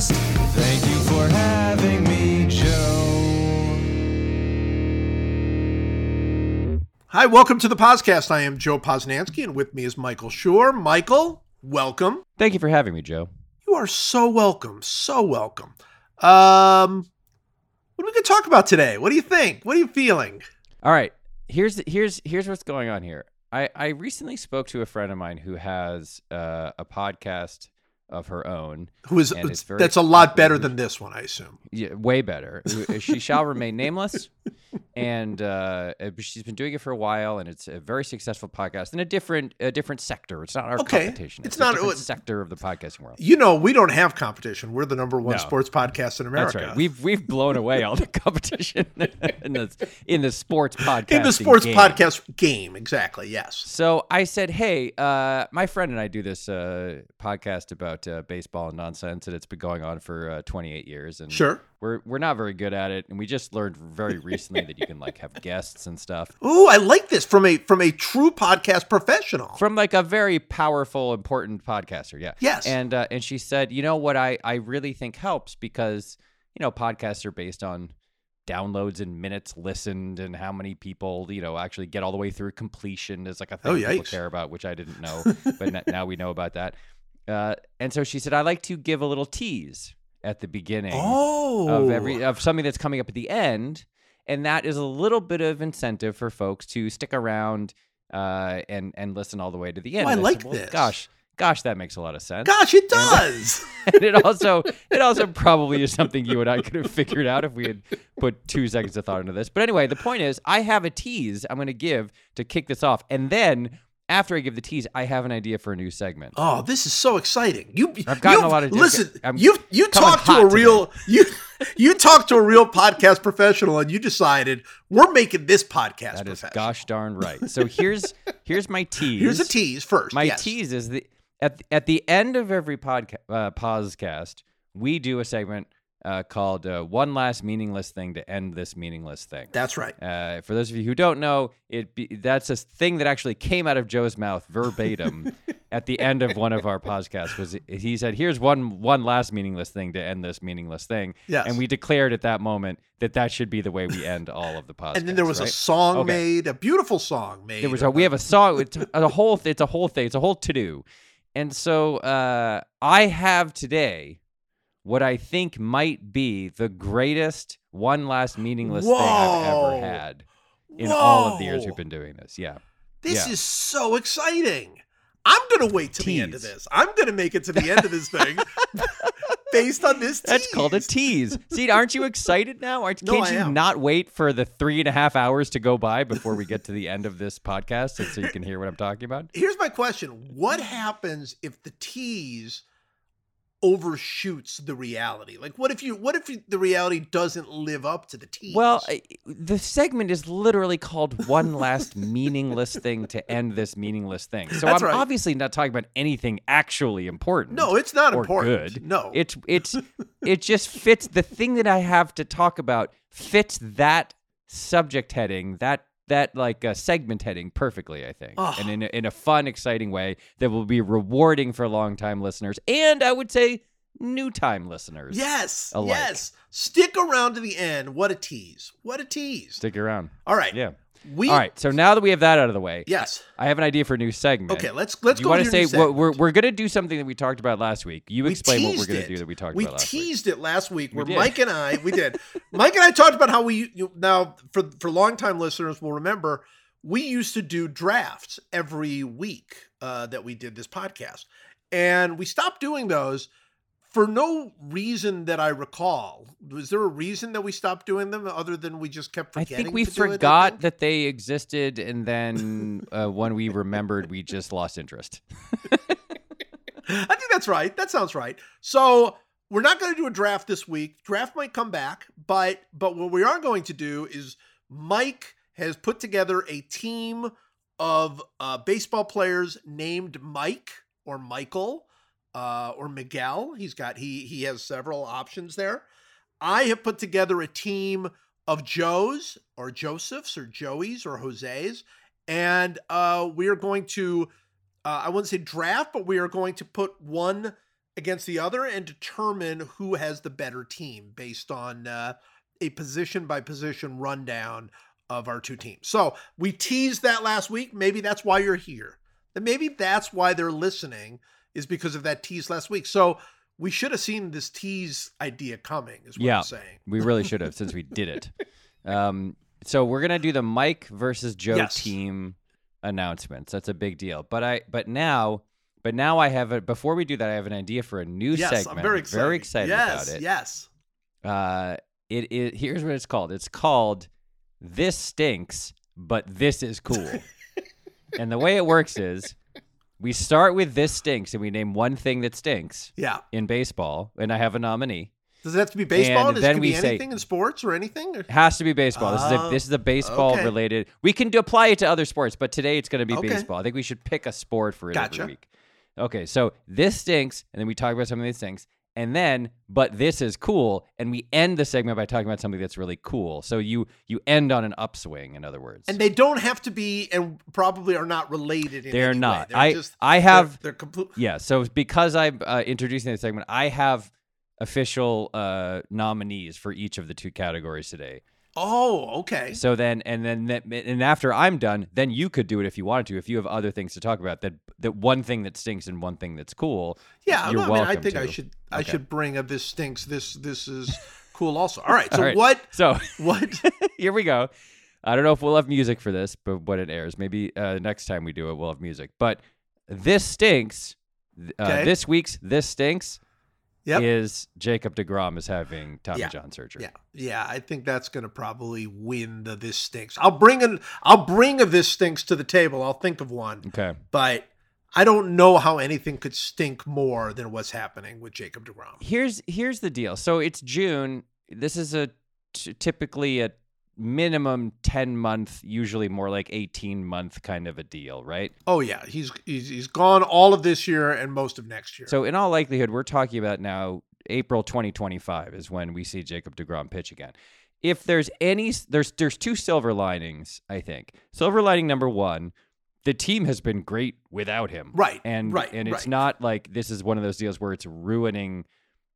Poscast. Thank you for having me, Joe. Hi, welcome to the podcast. I am Joe Posnanski, and with me is Michael Schur. Michael, welcome. Thank you for having me, Joe. You are so welcome, so welcome. Um, what are we going to talk about today? What do you think? What are you feeling? All right, here's here's here's what's going on here. I I recently spoke to a friend of mine who has uh, a podcast of her own. Who is it's very that's a lot better than this one, I assume. Yeah, way better. She shall remain nameless, and uh, uh, she's been doing it for a while, and it's a very successful podcast in a different a different sector. It's not our Okay. competition. It's a not- different sector of the podcasting world. You know, we don't have competition. We're the number one No. sports podcast in America. That's right. We've we've blown away all the competition in the in the sports podcast. in the sports podcast game, exactly. Yes. So I said, "Hey, uh, my friend and I do this uh, podcast about uh, baseball and nonsense, and it's been going on for uh, 28 years, and Sure. we're we're not very good at it, and we just learned very recently that you can like have guests and stuff Ooh, I like this from a from a true podcast professional. from like a very powerful, important podcaster. Yeah, Yes. And uh, and she said, you know what, I I really think helps because you know podcasts are based on downloads and minutes listened and how many people you know actually get all the way through completion is like a thing Oh, people care about which i didn't know but n- now we know about that uh, and so she said i like to give a little tease at the beginning oh, of every of something that's coming up at the end and that is a little bit of incentive for folks to stick around uh, and and listen all the way to the end Oh, I And like said, well, this. gosh gosh that makes a lot of sense Gosh, it does. and it also it also probably is something you and I could have figured out if we had put two seconds of thought into this. But anyway, the point is, I have a tease I'm going to give to kick this off, and then after I give the tease, I have an idea for a new segment. Oh, this is so exciting! You, I've gotten a lot of- listen. I'm you you talked to a real you you talked to a real podcast professional, and you decided we're making this podcast. That is gosh darn right. So here's here's my tease. Here's a tease first. My yes. tease is the at at the end of every podcast uh, podcast, we do a segment uh, called uh, "One Last Meaningless Thing to End This Meaningless Thing." That's right. Uh, for those of you who don't know, it be, that's a thing that actually came out of Joe's mouth verbatim at the end of one of our podcasts. Was he said, "Here's one one last meaningless thing to end this meaningless thing," Yes. and we declared at that moment that that should be the way we end all of the podcasts. And then there was a song Okay. made, a beautiful song made. There was a, we have a song. It's a whole. It's a whole thing. It's a whole to do. And so uh, I have today what I think might be the greatest one last meaningless thing I've ever had in all of the years we've been doing this. Yeah. This yeah. is so exciting. I'm gonna wait to the end of this. I'm gonna make it to the end of this thing based on this. That's called a tease. tease. See, aren't you excited now? Aren't, No, can't you not wait for the three and a half hours to go by before we get to the end of this podcast so, so you can hear what I'm talking about? Here's my question: What happens if the tease overshoots the reality? Like, what if you? What if the reality doesn't live up to the tease? Well, the segment is literally called "One Last Meaningless Thing to End This Meaningless Thing." So That's I'm right. obviously not talking about anything actually important. no, it's not or important. good. No, it's it's it just fits the thing that I have to talk about fits that subject heading that that like uh, segment heading perfectly. I think, Ugh. and in a, in a fun, exciting way that will be rewarding for longtime listeners, and I would say new time listeners. yes, alike. yes. Stick around to the end. What a tease! What a tease! stick around. All right. Yeah. We. All right. So now that we have that out of the way, Yes. I have an idea for a new segment. Okay. Let's let's you go. want to say what we're we're going to do something that we talked about last week. You We explain what we're going to do that we talked we about last week. teased it last week where did. Mike and I we did. Mike and I talked about how we you, now for for longtime listeners will remember we used to do drafts every week uh, that we did this podcast, and we stopped doing those for no reason that I recall. Was there a reason that we stopped doing them other than we just kept forgetting? I think we it, forgot think? that they existed, and then uh, when we remembered, we just lost interest. I think that's right. That sounds right. So we're not going to do a draft this week. Draft might come back, but but what we are going to do is Mike has put together a team of uh, baseball players named Mike or Michael uh, or Miguel. He's got he he has several options there. I have put together a team of Joes or Josephs or Joeys or Jose's, and uh, we are going to uh, I wouldn't say draft, but we are going to put one against the other and determine who has the better team based on uh, a position by position rundown of our two teams. So we teased that last week. Maybe that's why you're here. And maybe that's why they're listening is because of that tease last week. So we should have seen this tease idea coming, is what Yeah. I'm saying. We really should have since we did it. Um, so we're gonna do the Mike versus Joe Yes. team announcements. That's a big deal. But I but now but now I have a before we do that I have an idea for a new yes, segment. I'm very excited. Very excited yes, about it. Yes. Uh, it is here's what it's called. It's called "This Stinks, but This Is Cool." and the way it works is, we start with "This Stinks" and we name one thing that stinks Yeah. in baseball, and I have a nominee. Does it have to be baseball? And Does then it we be say- anything in sports or anything? Or- It has to be baseball. This is a Oh, this is a baseball okay. related. We can do, apply it to other sports, but today it's going to be Okay. baseball. I think we should pick a sport for it Gotcha. every week. Okay, so this stinks, and then we talk about something that stinks, and then but this is cool, and we end the segment by talking about something that's really cool. So you you end on an upswing, in other words. And they don't have to be, and probably are not related. In They're not. They're I- just, I they're- have- They're, complete. Yeah, so because I'm uh, introducing the segment, I have official uh, nominees for each of the two categories today. Oh, okay. So then, and then, that, and after I'm done, then you could do it if you wanted to. If you have other things to talk about, that that one thing that stinks and one thing that's cool. Yeah, you're no, I mean, I think I to. should. I Okay. should bring a this stinks. This this is cool. Also, all right. So All right. what So what? here we go. I don't know if we'll have music for this, but when it airs, maybe uh, next time we do it, we'll have music. But this stinks. Uh, Okay. This week's this stinks Yep. is Jacob Degrom is having Tommy Yeah. John surgery. Yeah, yeah. I think that's going to probably win the this stinks. I'll bring an. I'll bring a this stinks to the table. I'll think of one, Okay. but I don't know how anything could stink more than what's happening with Jacob Degrom. here's here's the deal. So it's June. This is a t- typically a minimum 10 month, usually more like 18 month kind of a deal, right? Oh yeah, he's he's he's gone all of this year and most of next year. So in all likelihood, we're talking about now April 2025 is when we see Jacob DeGrom pitch again. If there's any there's there's two silver linings, I think. Silver lining number 1, the team has been great without him. Right, And right, and it's right. not like this is one of those deals where it's ruining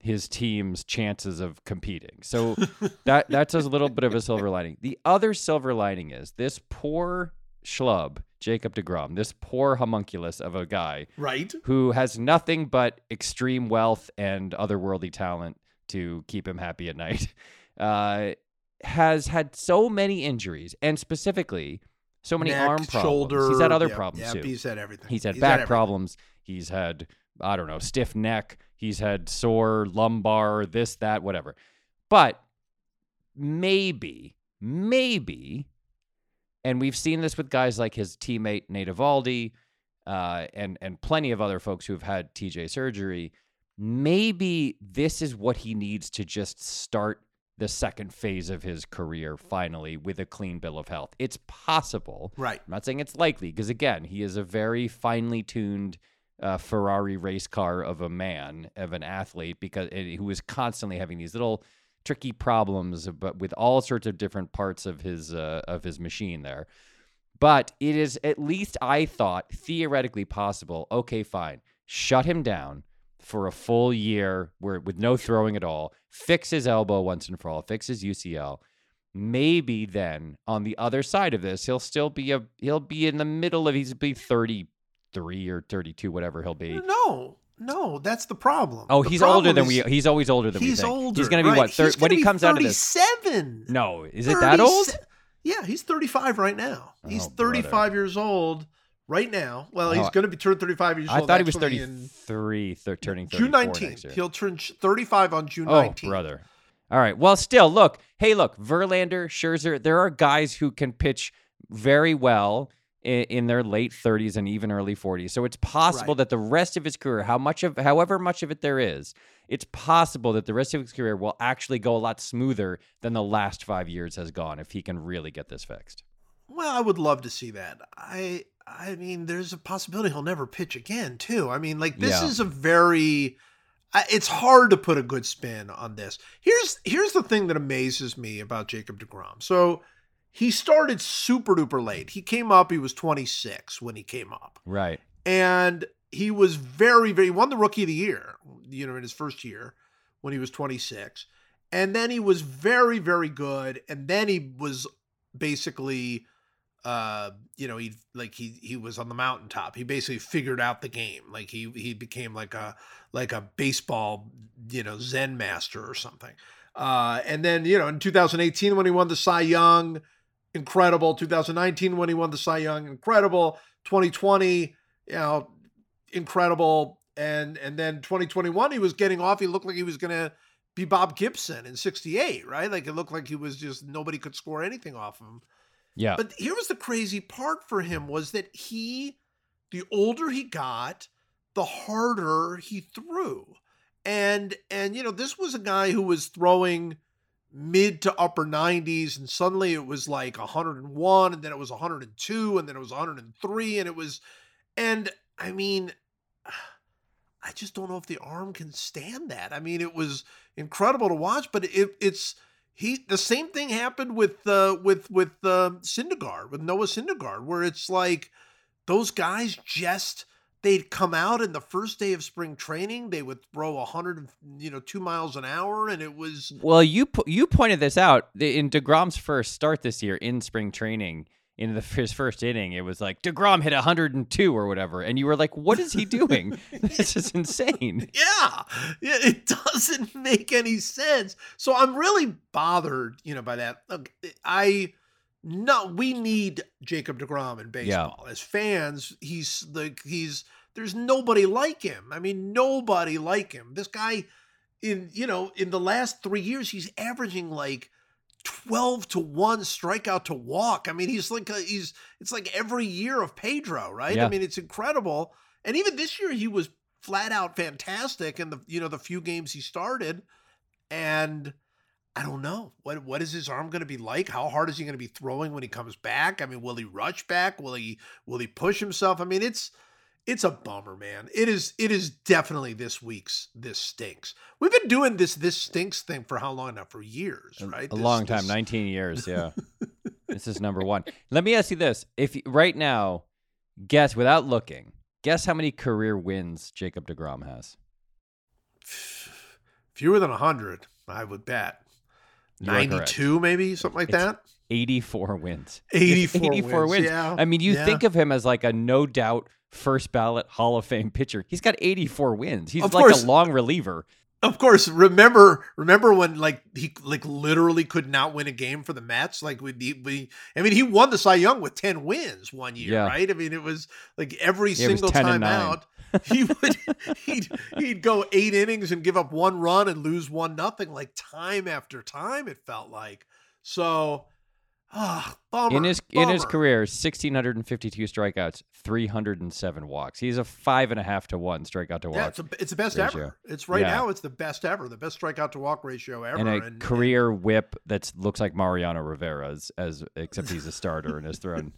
his team's chances of competing. So that that's a little bit of a silver lining. The other silver lining is this poor schlub, Jacob DeGrom, this poor homunculus of a guy right. who has nothing but extreme wealth and otherworldly talent to keep him happy at night, uh, has had so many injuries and specifically so many Neck, arm problems. shoulder. He's had other problems yeah, too. He's had everything. He's had He's back everything. problems. He's had, I don't know, stiff neck. He's had sore lumbar, this, that, whatever. But maybe, maybe, and we've seen this with guys like his teammate Nate Eovaldi, uh, and and plenty of other folks who've had TJ surgery. Maybe this is what he needs to just start the second phase of his career finally with a clean bill of health. It's possible. Right. I'm not saying it's likely because again, he is a very finely tuned uh, Ferrari race car of a man, of an athlete, because and who is constantly having these little tricky problems, but with all sorts of different parts of his uh, of his machine there. But it is at least I thought theoretically possible. Okay, fine, shut him down for a full year where with no throwing at all. Fix his elbow once and for all. Fix his UCL maybe then on the other side of this he'll still be a he'll be in the middle of he's be 33 or 32 whatever he'll be No, no, that's the problem. oh The he's older than we he's always older than He's we think older. he's gonna be right. what thir- He's when he comes out of this thirty-seven. no is it that old Yeah, he's 35 right now. He's Oh, brother. 35 years old right now. Well, he's Oh, going to be turned 35 years I old. I thought he was actually 33, thir- turning 34 June 19th. He'll turn 35 on June Oh, 19th. brother. All right. Well, still, look. Hey, look. Verlander, Scherzer. There are guys who can pitch very well in, in their late 30s and even early 40s. So it's possible Right. that the rest of his career, how much of, however much of it there is, it's possible that the rest of his career will actually go a lot smoother than the last five years has gone if he can really get this fixed. Well, I would love to see that. I I mean, there's a possibility he'll never pitch again, too. I mean, like this Yeah. is a very it's hard to put a good spin on this. Here's here's the thing that amazes me about Jacob DeGrom. So he started super duper late. He came up, he was 26 when he came up. Right. And he was very, very he won the rookie of the year, you know, in his first year when he was 26. And then he was very, very good. And then he was basically uh, you know, he like he he was on the mountaintop. He basically figured out the game. Like he he became like a like a baseball, you know, Zen master or something. Uh, and then you know, in 2018 when he won the Cy Young, incredible. 2019 when he won the Cy Young, incredible. 2020, you know, incredible. And and then 2021 he was getting off. He looked like he was gonna be Bob Gibson in 68, right? Like it looked like he was just nobody could score anything off him. Yeah. But here was the crazy part for him was that he, the older he got, the harder he threw. And and you know, this was a guy who was throwing mid to upper 90s and suddenly it was like 101 and then it was 102 and then it was 103 and it was and I mean I just don't know if the arm can stand that. I mean, it was incredible to watch, but it, it's he. The same thing happened with uh, with with uh, Syndergaard, with Noah Syndergaard, where it's like those guys just they'd come out in the first day of spring training, they would throw a hundred, you know, two miles an hour, and it was Well, you you pointed this out in Degrom's first start this year in spring training. In the his first inning, it was like Degrom hit 102 or whatever, and you were like, "What is he doing? this is insane." Yeah, yeah, it doesn't make any sense. So I'm really bothered, you know, by that. Look, I no, we need Jacob Degrom in baseball as fans. He's like he's there's nobody like him. I mean, nobody like him. This guy, in you know, in the last three years, he's averaging like. 12 to 1 strikeout to walk. I mean, he's like a, he's it's like every year of Pedro, right? Yeah. I mean, it's incredible. And even this year he was flat out fantastic in the you know the few games he started and I don't know what what is his arm going to be like how hard is he going to be throwing when he comes back I mean will he rush back will he will he push himself I mean it's it's a bummer man it is it is definitely this week's this stinks we've been doing this this stinks thing for how long now for years right A This- long time, this- 19 years. Yeah. this is number one. Let me ask you this: If right now, guess without looking, guess how many career wins Jacob Degrom has? fewer than 100 I would bet You are correct. 92 maybe something like It's that 84 wins. 84, 84 wins, wins. Yeah. I mean, you yeah. think of him as like a no doubt first ballot Hall of Fame pitcher. He's got 84 wins. He's Of like course. a long reliever. Of course, remember remember when like he like literally could not win a game for the Mets? Like we we I mean he won the Cy Young with 10 wins one year, Yeah. right? I mean it was like every Yeah, single time out he would he'd he'd go 8 innings and give up one run and lose one nothing like time after time it felt like. So ah bummer. in his in his career, 1,652 strikeouts, 307 walks. He's a five and a half to one strikeout to walk. yeah, it's, a, it's the best ratio. ever. It's right Yeah. now. It's the best ever. The best strikeout to walk ratio ever. and a career whip that looks like Mariano Rivera's, as except he's a starter and has thrown,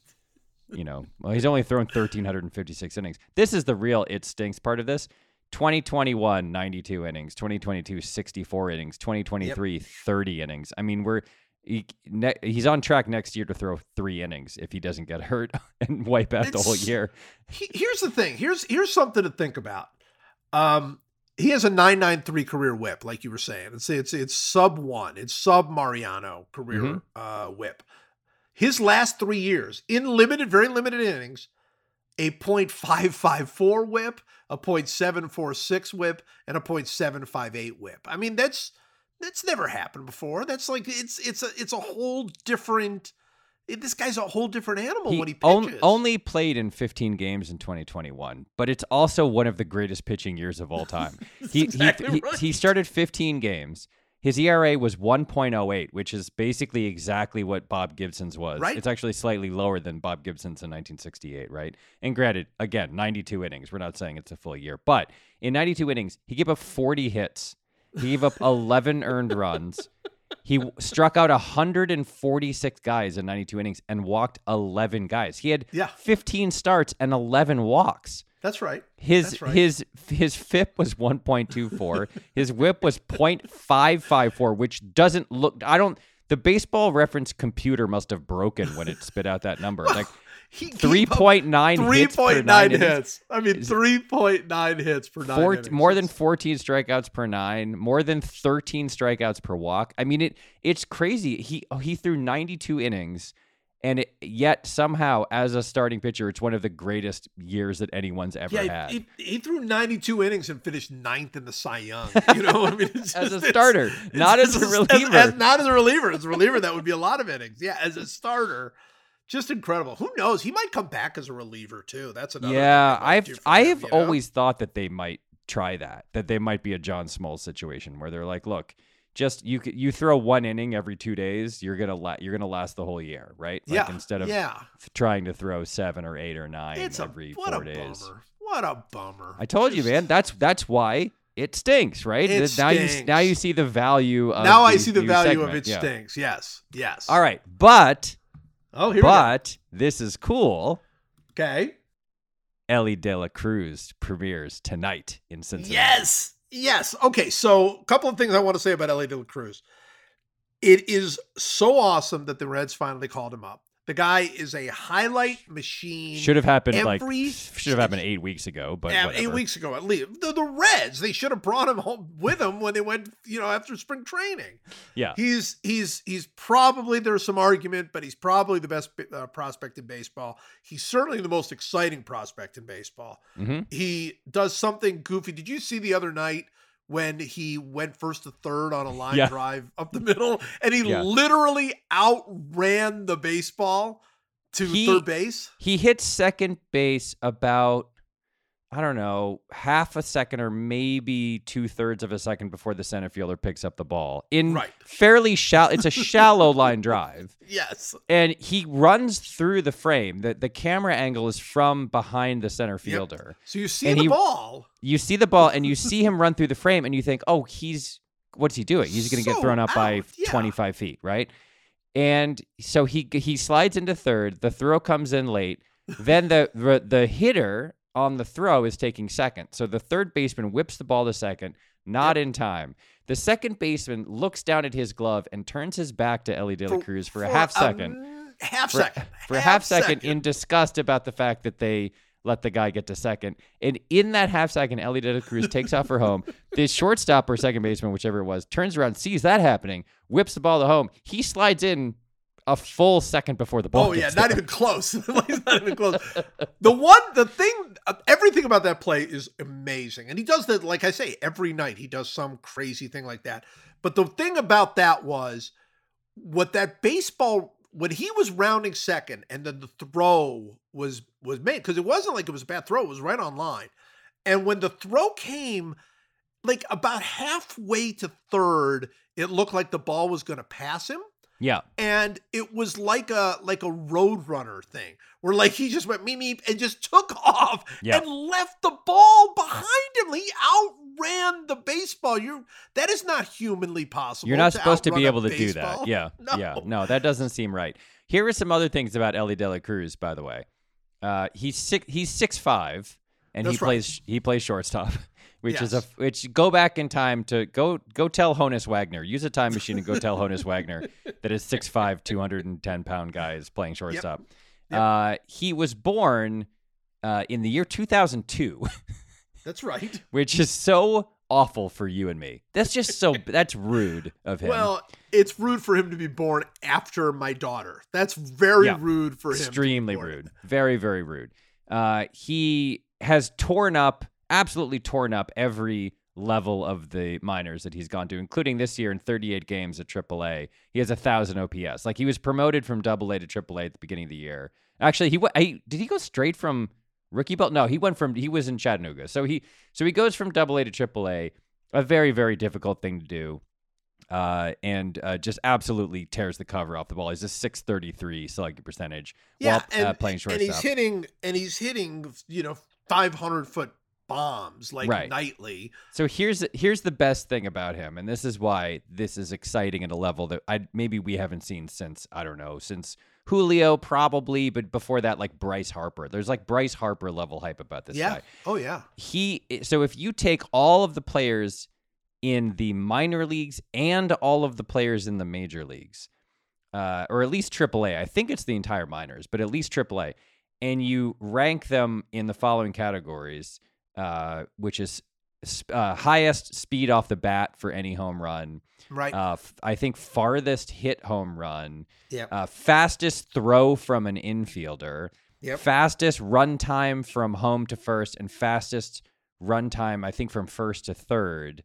you know, well, he's only thrown 1,356 innings. This is the real it stinks part of this. 2021, 92 innings. 2022, 64 innings. 2023, 30 innings. I mean, we're he, ne- he's on track next year to throw three innings if he doesn't get hurt and wipe out the whole year. he, here's the thing. Here's here's something to think about. Um, he has a 993 career whip, like you were saying. It's it's it's sub one. It's sub Mariano career Mhm. uh, whip. His last three years in limited, very limited innings, a .554 whip, a .746 whip, and a .758 whip. I mean, that's that's never happened before. That's like it's it's a it's a whole different This guy's a whole different animal He when he on- only played in 15 games in 2021, but it's also one of the greatest pitching years of all time. he, exactly he, he he started 15 games. His ERA was 1.08, which is basically exactly what Bob Gibson's was. Right. It's actually slightly lower than Bob Gibson's in 1968, right? And granted, again, 92 innings. We're not saying it's a full year, but in 92 innings, he gave up 40 hits. He gave up 11 earned runs. He struck out 146 guys in 92 innings and walked 11 guys. He had Yeah. 15 starts and 11 walks. That's right. His That's right. his his FIP was 1.24. his WHIP was 0.554, which doesn't look. I don't. The baseball reference computer must have broken when it spit out that number. Like He three point nine Three point nine hits. I mean, three point nine hits per nine. Four, more than 14 strikeouts per nine, more than 13 strikeouts per walk. I mean, it it's crazy. He oh, he threw 92 innings, and it, yet somehow, as a starting pitcher, it's one of the greatest years that anyone's ever Yeah, had. he, he threw 92 innings and finished ninth in the Cy Young. You know, I mean, it's As a just- it's- starter, not as a as- reliever. as- not as a reliever. As a reliever, that would be a lot of innings. Yeah, as a starter, just incredible. Who knows? He might come back as a reliever too. That's another. yeah, I've I him, you know? always thought that they might try that. That they might be a John Smoltz situation where they're like, look. Just you, you throw one inning every two days, you're gonna la- you're gonna last the whole year, right? Like yeah, instead of yeah, trying to throw seven or eight or nine it's a every what four a days. bummer. What a bummer. I told you, man. That's that's why it stinks, right? It now you now you see the value of Now I see the value of segment. it Yeah. stinks. Yes, yes. All right, but Oh, here we but this is cool. Okay. Elly De La Cruz premieres tonight in Cincinnati. Yes. Yes. Okay. So, a couple of things I want to say about Elly De La Cruz. It is so awesome that the Reds finally called him up. The guy is a highlight machine. Should have happened like should have happened eight weeks ago, but whatever. eight weeks ago at least. The, the Reds, they should have brought him home with them when they went, you know, after spring training. Yeah, He's he's he's probably there's some argument, but he's probably the best uh, prospect in baseball. He's certainly the most exciting prospect in baseball. hmm He does something goofy. Did you see the other night when he went first to third on a line Yeah. drive up the middle and he Yeah. literally outran the baseball to He- third base? he hits second base about I don't know half a second or maybe two thirds of a second before the center fielder picks up the ball in Right. fairly shallow. It's a shallow line drive. Yes. and he runs through the frame. The the camera angle is from behind the center fielder. So you see And the he- ball. You see the ball and you see him run through the frame and you think, "Oh, he's what's he doing? He's going to get thrown up by yeah. 25 feet, right?" And so he he slides into third. The throw comes in late. Then the the, the hitter on the throw is taking second. So the third baseman whips the ball to second, not in time. The second baseman looks down at his glove and turns his back to Elly De La Cruz for, a half second half for, second. for a half second, in disgust about the fact that they let the guy get to second. And in that half second, Elly De La Cruz takes off for home. The shortstop or second baseman, whichever it was, turns around, sees that happening, whips the ball to home. He slides in a full second before the ball. Oh yeah, not there. even close. Not even close. The one, the thing, everything about that play is amazing, and he does that. Like I say, every night he does some crazy thing like that. But the thing about that was what that baseball when he was rounding second, and then the throw was was made because it wasn't like it was a bad throw; it was right on line. And when the throw came, like about halfway to third, it looked like the ball was going to pass him Yeah. and it was like a like a road runner thing where like he just went meep meep and just took off Yeah. and left the ball behind him. He outran the baseball. You're that is not humanly possible. You're not supposed to be able to do that. Yeah. No. Yeah. No, that doesn't seem right. Here are some other things about Elly De La Cruz, by the way. Uh, he's six he's six five and he That's right. plays he plays shortstop. Which is a which go back in time to go go tell Honus Wagner use a time machine and go tell Honus Wagner that his 6'5", 210 pound guy is playing shortstop. Yep. Uh, he was born uh, in the year two thousand two. That's right. which is so awful for you and me. That's just so that's rude of him. Well, it's rude for him to be born after my daughter. That's very Yeah. rude for him. extremely rude. Very very rude. Uh, he has torn up, absolutely torn up every level of the minors that he's gone to, including this year in 38 games at AAA. He has a thousand OPS. Like he was promoted from Double A to AAA at the beginning of the year. Actually, he. He, did he go straight from rookie belt? No, he went from. He was in Chattanooga, so he so he goes from Double A to AAA. A very very difficult thing to do. Uh, and uh, just absolutely tears the cover off the ball. He's a 633 slugging percentage Yeah, while uh, and, playing and he's hitting and he's hitting you know 500 foot bombs like Right. nightly. So here's here's the best thing about him, and this is why this is exciting at a level that I maybe we haven't seen since I don't know since Julio probably, but before that like Bryce Harper. There's like Bryce Harper level hype about this yeah. guy. Oh yeah. He so if you take all of the players in the minor leagues and all of the players in the major leagues, uh, or at least AAA, I think it's the entire minors, but at least AAA, and you rank them in the following categories, uh, which is uh, highest speed off the bat for any home run. Right. Uh, f- I think farthest hit home run, Yep. uh, fastest throw from an infielder, Yep. fastest run time from home to first, and fastest run time, I think, from first to third.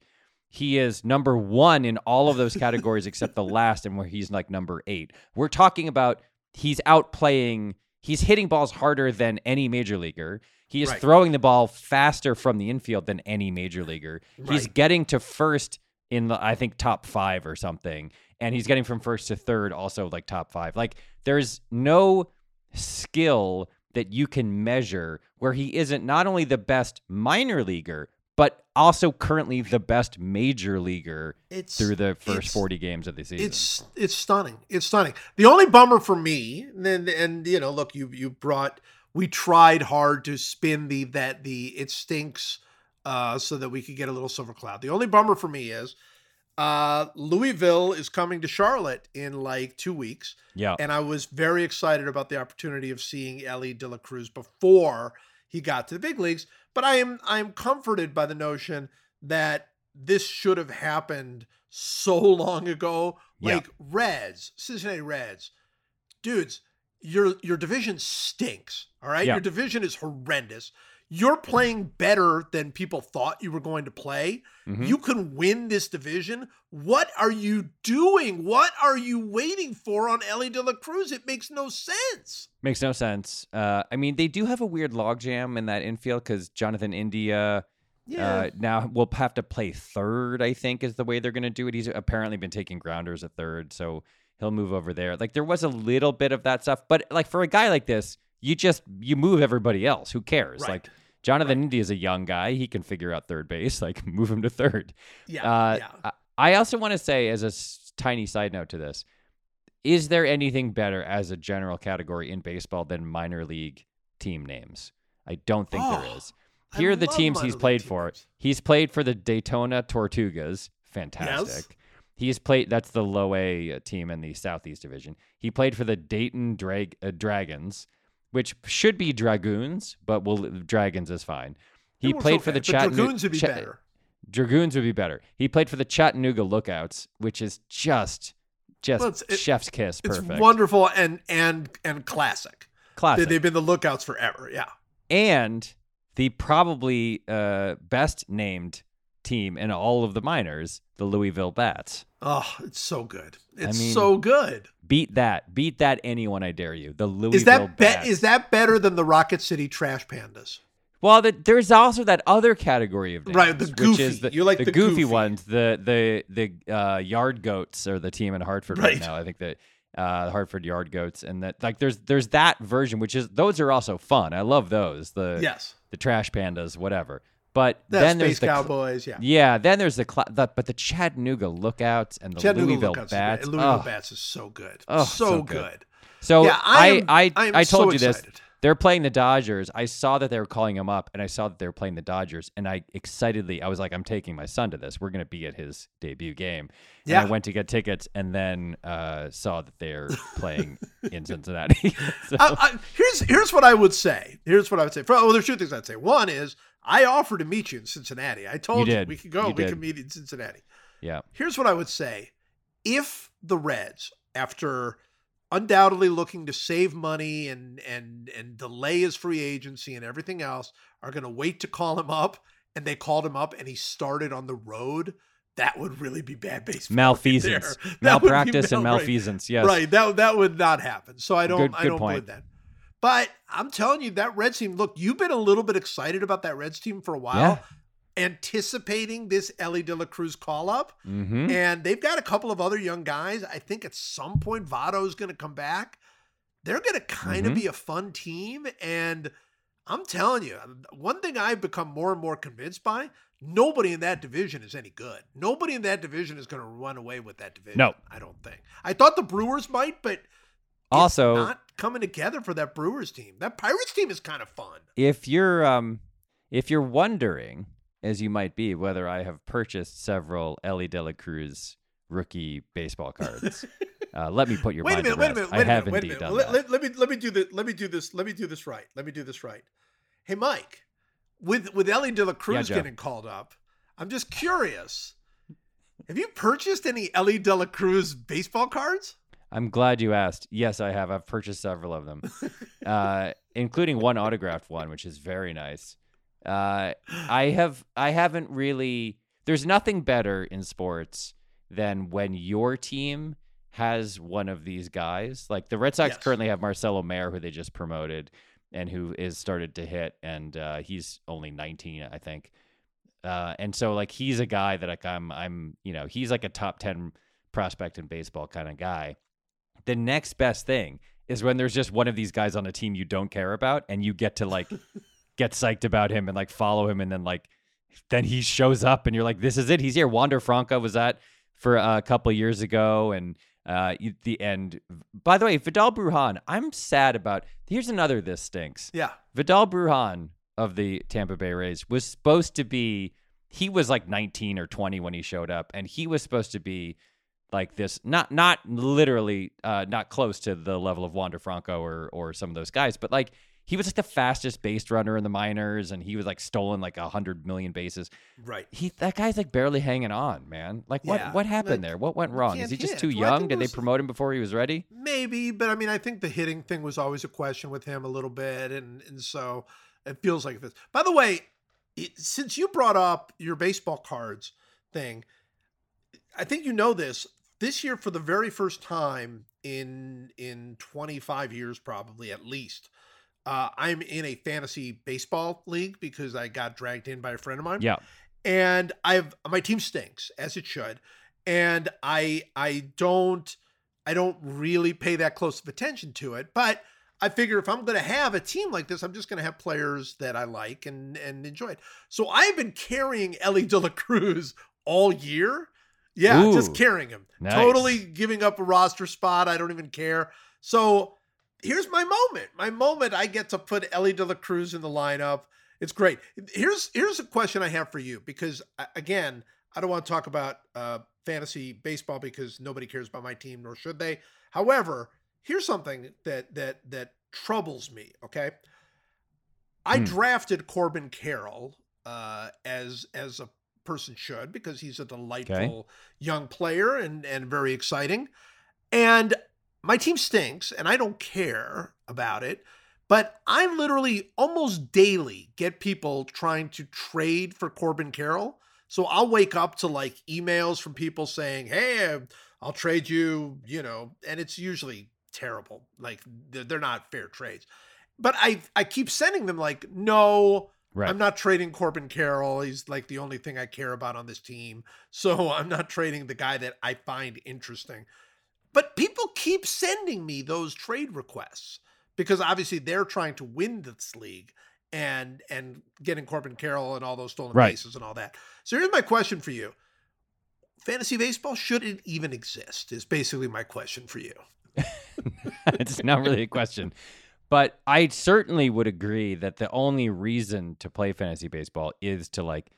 He is number one in all of those categories except the last, and where he's like number eight. We're talking about he's outplaying, he's hitting balls harder than any major leaguer. He is Right. throwing the ball faster from the infield than any major leaguer. He's getting to first in the I think top five or something, and he's getting from first to third also like top five. Like there's no skill that you can measure where he isn't not only the best minor leaguer but also currently the best major leaguer It's through the first it's- 40 games of the season. It's it's stunning. It's stunning. The only bummer for me, and and you know, look, you you brought we tried hard to spin the that the it stinks uh so that we could get a little silver cloud. The only bummer for me is uh Louisville is coming to Charlotte in like 2 weeks yeah. and I was very excited about the opportunity of seeing Elly De La Cruz before he got to the big leagues. But I am I am comforted by the notion that this should have happened so long ago. Yeah. Like Reds, Cincinnati Reds, dudes, your your division stinks. All right, Yeah. your division is horrendous. You're playing better than people thought you were going to play. Mhm. You can win this division. What are you doing? What are you waiting for on Elly De La Cruz? It makes no sense. Makes no sense. Uh, I mean, they do have a weird logjam in that infield because Jonathan India uh, now will have to play third. I think is the way they're going to do it. He's apparently been taking grounders at third, so he'll move over there. Like there was a little bit of that stuff, but like for a guy like this, you just you move everybody else. Who cares? Right. Like Jonathan India is a young guy; he can figure out third base. Like move him to third. yeah, Uh, yeah. I- also want to say, as a s- tiny side note to this, is there anything better as a general category in baseball than minor league team names? I don't think there Oh, is. I Here are the teams he's played team for. He's played for the Daytona Tortugas. Fantastic. Yes. He's played. That's the low A uh, team in the Southeast Division. He played for the Dayton Drag, uh, Dragons, which should be Dragoons, but will Dragons is fine. He played for the Chattanooga. Dragoons would be Cha- better. Dragoons would be better. He played for the Chattanooga Lookouts, which is just just Well, it- chef's kiss. It's wonderful and and and classic. Classic. They, have been the lookouts forever. Yeah. and the probably uh, best named team in all of the minors, the Louisville Bats. Oh, it's so good. It's mean, so good. Beat that. Beat that anyone I dare you. The Louisville Is that be- Bats. is that better than the Rocket City Trash Pandas? Well, the, there's also that other category of names, Right, the which goofy. is the, You like the, the goofy, goofy. ones. The the the uh, Yard Goats are the team in Hartford right, Right. now. I think that uh, Hartford Yard Goats, and that like there's there's that version, which is those are also fun. I love those. The Yes. the Trash Pandas, whatever. But The then there's Space the Cowboys. Yeah. yeah, then there's the, cl- the but the Chattanooga Lookouts and the Chattanooga Louisville Lookouts. Bats. Is. Louisville oh, Bats is so good. Oh, so, so good. good. So Yeah, I I am- I I I, told so you this. excited. They're playing the Dodgers. I saw that they were calling him up, and I saw that they were playing the Dodgers, and I excitedly I was like, I'm taking my son to this. We're gonna be at his debut game. And Yeah. I went to get tickets, and then uh, saw that they're playing in Cincinnati. so, I, I, here's here's what I would say. Here's what I would say. Well, there's two things I'd say. One is I offered to meet you in Cincinnati. I told you, did. we could go. You we could meet in Cincinnati. yeah, Here's what I would say. If the Reds, after undoubtedly looking to save money and and and delay his free agency and everything else, are going to wait to call him up and they called him up and he started on the road, that would really be bad baseball. Malfeasance, there. That would malpractice, and mal- right. malfeasance. Yes. Right. That that would not happen. So I don't Good- I don't point. believe that. But I'm telling you, that Reds team, look, you've been a little bit excited about that Reds team for a while, Yeah. anticipating this Elly De La Cruz call up. Mm-hmm. And they've got a couple of other young guys. I think at some point Votto's going to come back. They're going to kind of Mhm. be a fun team. And I'm telling you, one thing I've become more and more convinced by nobody in that division is any good. Nobody in that division is going to run away with that division. No. I don't think. I thought the Brewers might, but Also- not coming together for that Brewers team. That Pirates team is kind of fun. if you're um if you're wondering as you might be whether i have purchased several elly de la cruz rookie baseball cards uh, let me put your wait a mind minute, to wait a minute, i wait a have minute, wait a indeed minute. done Let, that let- me let me do the let me do this let me do this right. Let me do this right. Hey Mike, with with Elly De La Cruz Joe. getting called up, I'm just curious. Have you purchased any Elly De La Cruz baseball cards? I'm glad you asked yes i have i've purchased several of them uh, including one autographed one which is very nice uh, i have i haven't really there's nothing better in sports than when your team has one of these guys. Like the Red Sox Yes. currently have Marcelo Mayer, who they just promoted and who is started to hit, and uh, he's only 19, I think. Uh, and so like he's a guy that like I'm I'm you know he's like a top 10 prospect in baseball kind of guy. The next best thing is when there's just one of these guys on a team you don't care about, and you get to like get psyched about him and like follow him, and then like then he shows up, and you're like, this is it, he's here. Wander Franco was that for a couple years ago, and uh, the end. By the way, Vidal Brujan, I'm sad about. Here's another. This stinks. Yeah. Vidal Brujan of the Tampa Bay Rays was supposed to be he was like 19 or 20 when he showed up and he was supposed to be like this not not literally uh not close to the level of Wander Franco or or some of those guys but like he was like the fastest base runner in the minors and he was like stolen like a 100 million bases Right. he that guy's like barely hanging on man like what Yeah, what happened like, there what went wrong is he just hit. too young think did they promote him before he was ready Maybe, but I mean, I think the hitting thing was always a question with him a little bit, and and so it feels like this. By the way, it, since you brought up your baseball cards thing, I think you know this. This year, for the very first time in in 25 years, probably at least, uh, I'm in a fantasy baseball league because I got dragged in by a friend of mine yeah and I've my team stinks as it should, and I I don't I don't really pay that close of attention to it, but I figure if I'm going to have a team like this, I'm just going to have players that I like and and enjoy it. So I've been carrying Elly De La Cruz all year. Yeah, Ooh, just carrying him. nice. Totally giving up a roster spot. I don't even care. So here's my moment. My moment. I get to put Elly De La Cruz in the lineup. It's great. Here's here's a question I have for you because again, I don't want to talk about uh, fantasy baseball because nobody cares about my team, nor should they. However, here's something that that that troubles me. Okay, I Hmm. drafted Corbin Carroll uh, as as a person should because he's a delightful young player and and very exciting. And my team stinks, and I don't care about it. But I literally almost daily get people trying to trade for Corbin Carroll. So I'll wake up to like emails from people saying, "Hey, I'll trade you," you know, and it's usually terrible. Like they're they're not fair trades. But I I keep sending them like, "No, right I'm not trading Corbin Carroll. He's like the only thing I care about on this team. So I'm not trading the guy that I find interesting. But people keep sending me those trade requests because obviously they're trying to win this league and and getting Corbin Carroll and all those stolen Right. bases and all that. So here's my question for you. Fantasy baseball should it even exist? Is basically my question for you. it's not really a question. But I certainly would agree that the only reason to play fantasy baseball is to like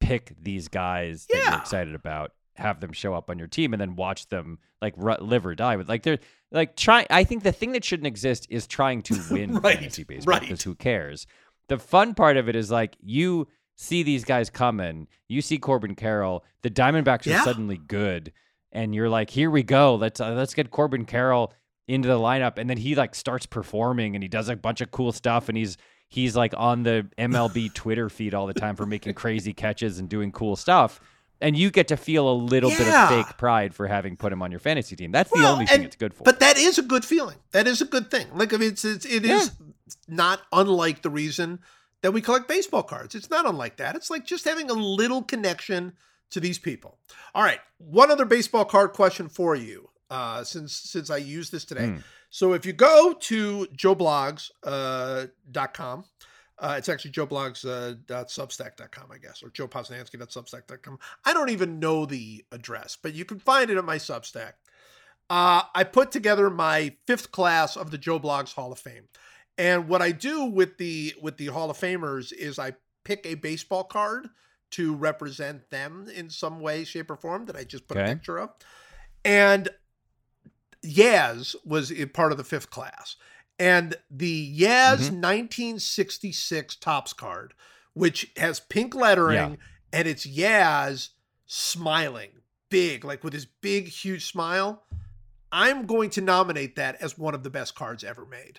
pick these guys that you're excited about, have them show up on your team, and then watch them like ru- live or die with. Like they're like try. I think the thing that shouldn't exist is trying to win Right, fantasy baseball right. because who cares? The fun part of it is like you see these guys coming, you see Corbin Carroll, the Diamondbacks Yeah. are suddenly good, and you're like, here we go, let's uh, let's get Corbin Carroll into the lineup, and then he like starts performing and he does a bunch of cool stuff, and he's he's like on the MLB Twitter feed all the time for making crazy catches and doing cool stuff. And you get to feel a little bit of fake pride for having put him on your fantasy team. That's the Well, only thing and- it's good for. But that is a good feeling. That is a good thing. Like I mean, it's, it's it is not unlike the reason that we collect baseball cards. It's not unlike that. It's like just having a little connection to these people. All right, one other baseball card question for you. Uh, since since I used this today, Hmm. so if you go to joeblogs uh, dot com, uh, it's actually joeblogs uh, I guess, or joeposnanski.substack.com. I don't even know the address, but you can find it at my Substack. Uh, I put together my fifth class of the Joe Blogs Hall of Fame, and what I do with the with the Hall of Famers is I pick a baseball card to represent them in some way, shape, or form that I just put a picture of, and Yaz was part of the fifth class, and the Yaz Mhm. 1966 Topps card, which has pink lettering Yeah. and it's Yaz smiling big, like with his big, huge smile. I'm going to nominate that as one of the best cards ever made.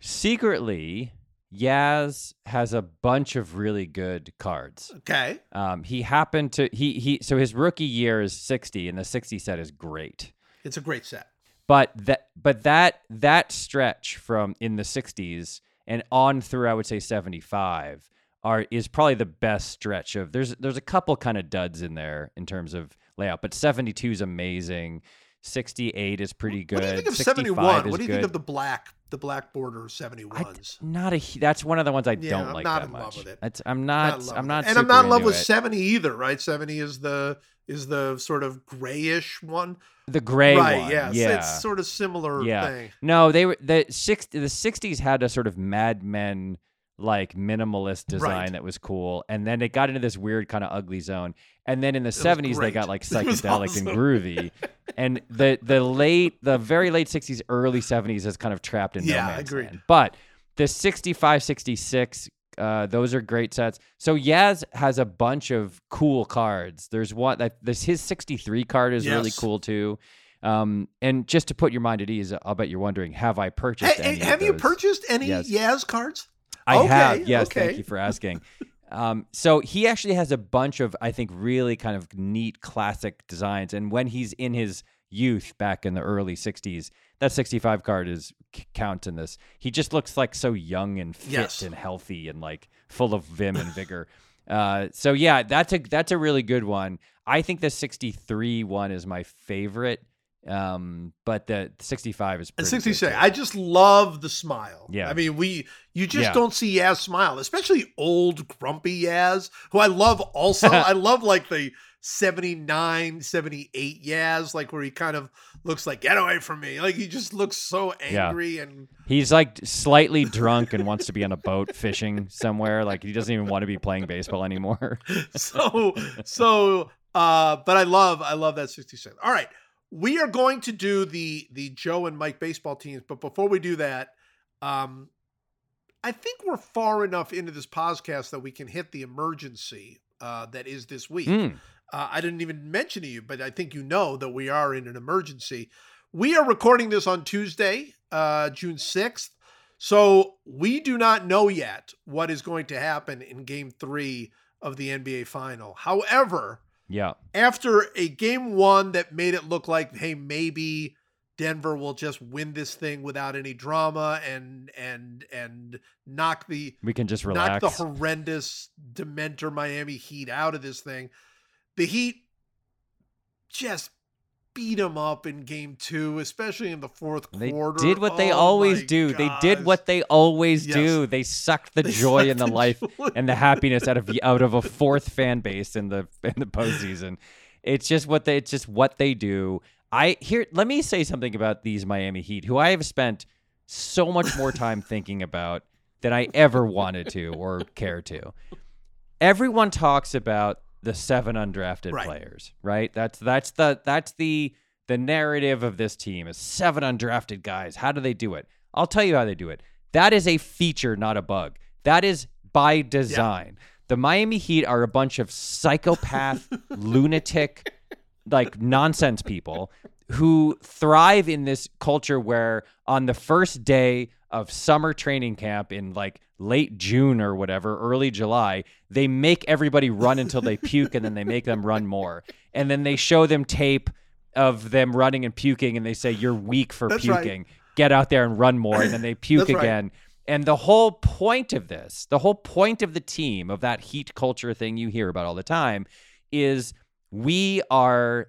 Secretly, Yaz has a bunch of really good cards. Okay. Um, he happened to he he so his rookie year is 60 and the 60 set is great. It's a great set. But that but that that stretch from in the 60s and on through I would say 75 are is probably the best stretch of there's there's a couple kind of duds in there in terms of layout, but 72 is amazing. 68 is pretty good. What do you think of 65 71? What do you good. think of the black, the black border I, 71s? not a that's one of the ones I Yeah, don't I'm like not that in love much. with it. I'm Not not I'm not and I'm not in love with it. 70 either, right? 70 is the is the sort of grayish one. The gray right, one. yes. yeah. It's sort of similar Yeah. thing. No, they were the six the sixties had a sort of Mad Men like minimalist design Right. that was cool, and then it got into this weird kind of ugly zone. And then in the seventies, they got like psychedelic and groovy. and the the late, the very late sixties, early seventies is kind of trapped in Yeah, no man's agreed. land. But the 65, 66, uh, those are great sets. So Yaz has a bunch of cool cards. There's one that this his sixty three card is really cool too. Um, and just to put your mind at ease, I'll bet you're wondering, have I purchased Hey, any? have you purchased any Yes. Yaz cards? I Okay, have. Yes, okay. thank you for asking. um, so he actually has a bunch of, I think, really kind of neat classic designs. And when he's in his youth, back in the early '60s, that 65 card is c- count in this. He just looks like so young and fit Yes. and healthy and like full of vim and vigor. Uh, so yeah, that's a that's a really good one. I think the 63 one is my favorite. Um, but the 65 is And pretty 66. too. I just love the smile. Yeah. I mean, we you just Yeah. don't see Yaz smile, especially old grumpy Yaz, who I love also. I love like the 79, 78 Yaz, like where he kind of looks like, get away from me. Like he just looks so Yeah. angry and He's like slightly drunk and wants to be on a boat fishing somewhere. Like he doesn't even want to be playing baseball anymore. so so uh but I love I love that 66. All right. We are going to do the the Joe and Mike baseball teams, but before we do that, um I think we're far enough into this podcast that we can hit the emergency uh that is this week. Mm, Uh, I didn't even mention to you, but I think you know that we are in an emergency. We are recording this on Tuesday, uh, June 6th. So we do not know yet what is going to happen in game three of the NBA final. However, yeah. after a game one that made it look like, hey, maybe Denver will just win this thing without any drama and and and knock the We can just relax. knock the horrendous Dementor Miami Heat out of this thing. The Heat just beat them up in game two, especially in the fourth they quarter. did what they Oh always do. They did what they always Yes. do. They sucked the They joy sucked and the, the life joy. and the happiness out of out of a fourth fan base in the in the postseason. It's just what they it's just what they do. I here let me say something about these Miami Heat, who I have spent so much more time thinking about than I ever wanted to or care to. Everyone talks about the seven undrafted Right. players, right? That's that's the that's the the narrative of this team is seven undrafted guys. How do they do it? I'll tell you how they do it. That is a feature, not a bug. That is by design. The Miami Heat are a bunch of psychopath, lunatic, like nonsense people who thrive in this culture where on the first day of summer training camp in like late June or whatever, early July, they make everybody run until they puke and then they make them run more. And then they show them tape of them running and puking and they say, You're weak for That's right. puking. Get out there and run more. And then they puke That's right. again. And the whole point of this, the whole point of the team, of that heat culture thing you hear about all the time, is we are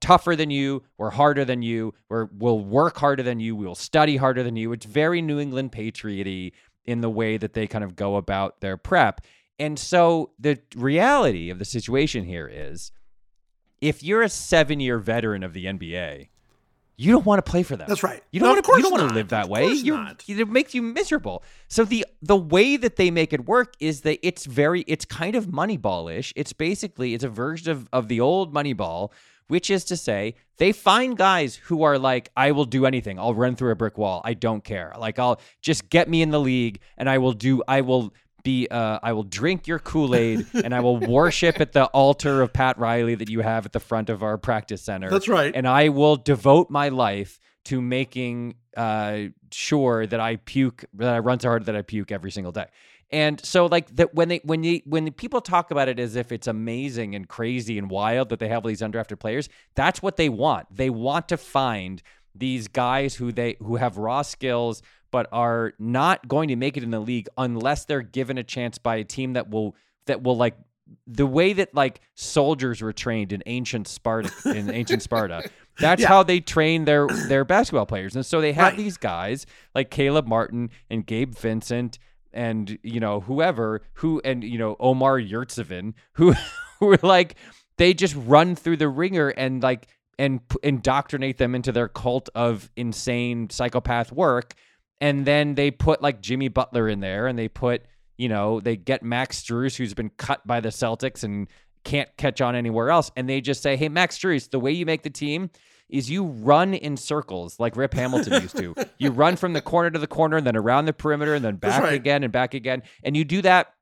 tougher than you, we're harder than you, we're, we'll work harder than you, we'll study harder than you. It's very New England patrioty in the way that they kind of go about their prep. And so the reality of the situation here is if you're a seven year veteran of the NBA, you don't want to play for them. That's right. You don't No, want to. You don't want to live that way. It makes you miserable. So the the way that they make it work is that it's very. It's kind of Moneyball-ish. It's basically it's a version of of the old Moneyball, which is to say they find guys who are like, I will do anything. I'll run through a brick wall. I don't care. Like I'll just get me in the league, and I will do. I will. Be, uh, I will drink your Kool Aid and I will worship at the altar of Pat Riley that you have at the front of our practice center That's right. and I will devote my life to making uh, sure that I puke, that I run so hard that I puke every single day. And so, like that, when they when they when the people talk about it as if it's amazing and crazy and wild that they have all these undrafted players, that's what they want. They want to find these guys who they who have raw skills but are not going to make it in the league unless they're given a chance by a team that will that will like the way that like soldiers were trained in ancient Sparta in ancient Sparta. That's Yeah. how they train their their basketball players. And so they have Right. these guys like Caleb Martin and Gabe Vincent and you know whoever who and you know Omer Yurtseven who who are like they just run through the ringer and like and indoctrinate them into their cult of insane psychopath work. And then they put like Jimmy Butler in there and they put you know they get Max Strus who's been cut by the Celtics and can't catch on anywhere else. And they just say hey Max Strus the way you make the team is you run in circles like Rip Hamilton used to you run from the corner to the corner and then around the perimeter and then back right. again and back again and you do that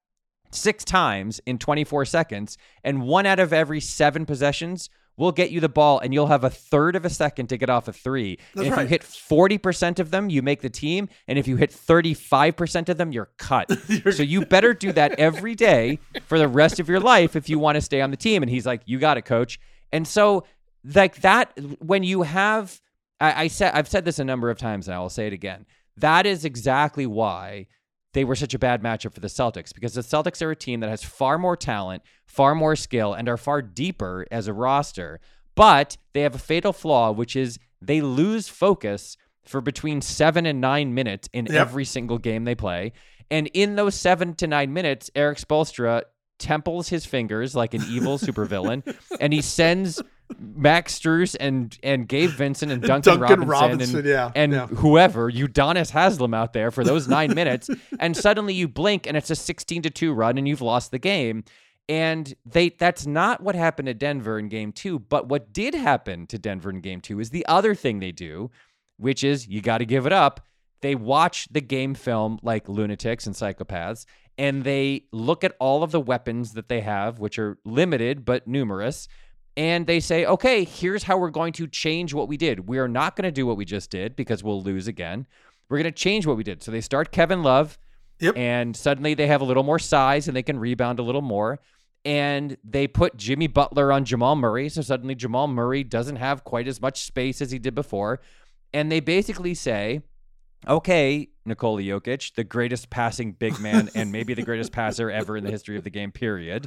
six times in 24 seconds, and one out of every seven possessions will get you the ball, and you'll have a third of a second to get off a three. And if right. you hit 40% of them, you make the team, and if you hit 35% of them, you're cut. so you better do that every day for the rest of your life if you want to stay on the team. And he's like, You got it, coach. And so, like that, when you have, I, I said, I've said this a number of times, and I will say it again. That is exactly why they were such a bad matchup for the Celtics because the Celtics are a team that has far more talent, far more skill, and are far deeper as a roster. But they have a fatal flaw, which is they lose focus for between seven and nine minutes in Yep. every single game they play. And in those seven to nine minutes, Erik Spoelstra temples his fingers like an evil supervillain, and he sends Max Strus and and Gabe Vincent and Duncan, Duncan Robinson, Robinson, and, yeah, and yeah. whoever, Udonis Haslam out there for those nine minutes, and suddenly you blink and it's a 16 to 2 run and you've lost the game. And they that's not what happened to Denver in game two. But what did happen to Denver in game two is the other thing they do, which is you got to give it up. They watch the game film like lunatics and psychopaths, and they look at all of the weapons that they have, which are limited but numerous, and they say, okay, here's how we're going to change what we did. We are not going to do what we just did because we'll lose again. We're going to change what we did. So they start Kevin Love, Yep. and suddenly they have a little more size and they can rebound a little more. And they put Jimmy Butler on Jamal Murray. So suddenly Jamal Murray doesn't have quite as much space as he did before. And they basically say, okay, Nikola Jokic, the greatest passing big man and maybe the greatest passer ever in the history of the game, period.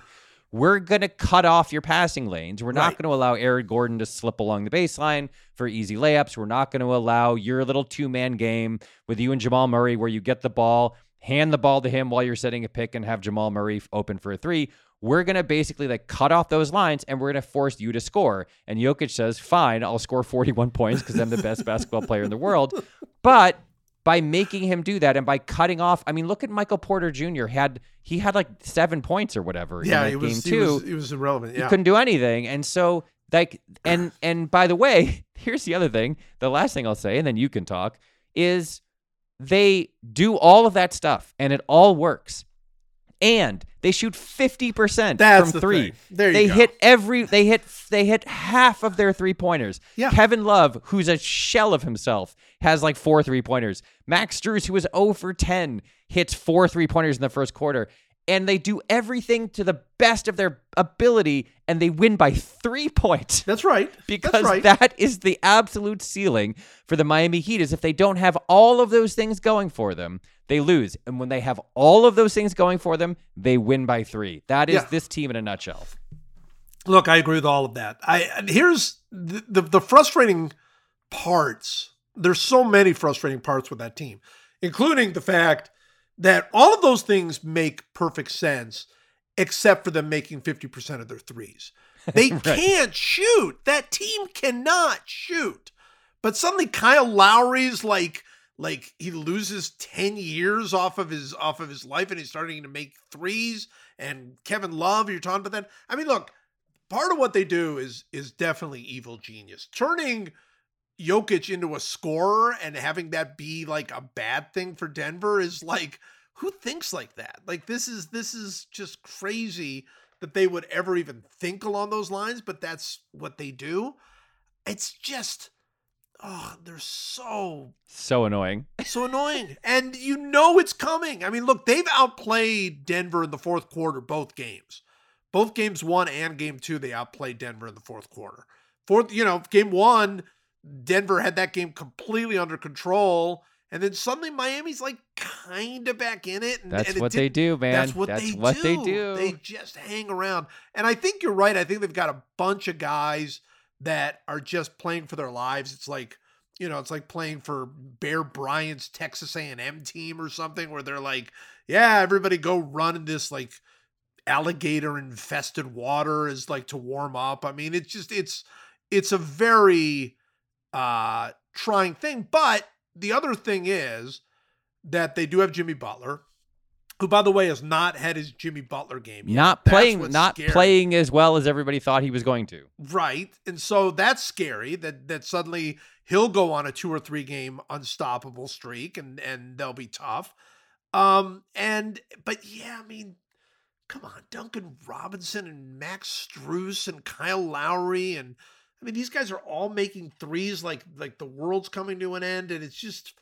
We're going to cut off your passing lanes. We're not Right. going to allow Aaron Gordon to slip along the baseline for easy layups. We're not going to allow your little two man game with you and Jamal Murray where you get the ball, hand the ball to him while you're setting a pick and have Jamal Murray open for a three. We're going to basically like cut off those lines and we're going to force you to score. And Jokic says, fine, I'll score 41 points because I'm the best basketball player in the world. But by making him do that and by cutting off, I mean, look at Michael Porter Jr. had he had like seven points or whatever Yeah, in it was, game he too. was it was irrelevant. He couldn't do anything, and so like and and by the way, here's the other thing. The last thing I'll say, and then you can talk, is they do all of that stuff and it all works. And they shoot 50% That's from the 3. thing. There you they go. hit every they hit they hit half of their three-pointers. Yeah. Kevin Love, who's a shell of himself, has like four three-pointers. Max Strus, who was 0 for 10, hits four three-pointers in the first quarter. And they do everything to the best of their ability and they win by 3 points That's right. because That's right. that is the absolute ceiling for the Miami Heat is if they don't have all of those things going for them, they lose. And when they have all of those things going for them, they win by 3. That is Yeah. this team in a nutshell. Look, I agree with all of that. I here's the, the the frustrating parts. There's so many frustrating parts with that team, including the fact that all of those things make perfect sense, except for them making 50% of their threes. They can't shoot. That team cannot shoot. But suddenly Kyle Lowry's like like he loses 10 years off of his off of his life and he's starting to make threes and Kevin Love you're talking about that. I mean look, part of what they do is is definitely evil genius. Turning Jokic into a scorer and having that be like a bad thing for Denver is like who thinks like that? Like this is this is just crazy that they would ever even think along those lines, but that's what they do. It's just oh, they're so So annoying. so annoying. And you know it's coming. I mean, look, they've outplayed Denver in the fourth quarter, both games. Both games one and game two, they outplayed Denver in the fourth quarter. Fourth, you know, game one, Denver had that game completely under control. And then suddenly Miami's like kind of back in it. And, That's and it what they do, man. That's what, That's they, what do. they do. They just hang around. And I think you're right. I think they've got a bunch of guys that are just playing for their lives. It's like, you know, it's like playing for Bear Bryant's Texas A&M team or something where they're like, yeah, everybody go run in this like alligator infested water is like to warm up. I mean, it's just it's it's a very uh trying thing, but the other thing is that they do have Jimmy Butler, who by the way has not had his Jimmy Butler game yet. Not That's playing not scary. playing as well as everybody thought he was going to. Right. And so that's scary that that suddenly he'll go on a two or three game unstoppable streak and and they'll be tough. Um and but yeah, I mean, come on, Duncan Robinson and Max Strus and Kyle Lowry and I mean these guys are all making threes like like the world's coming to an end and it's just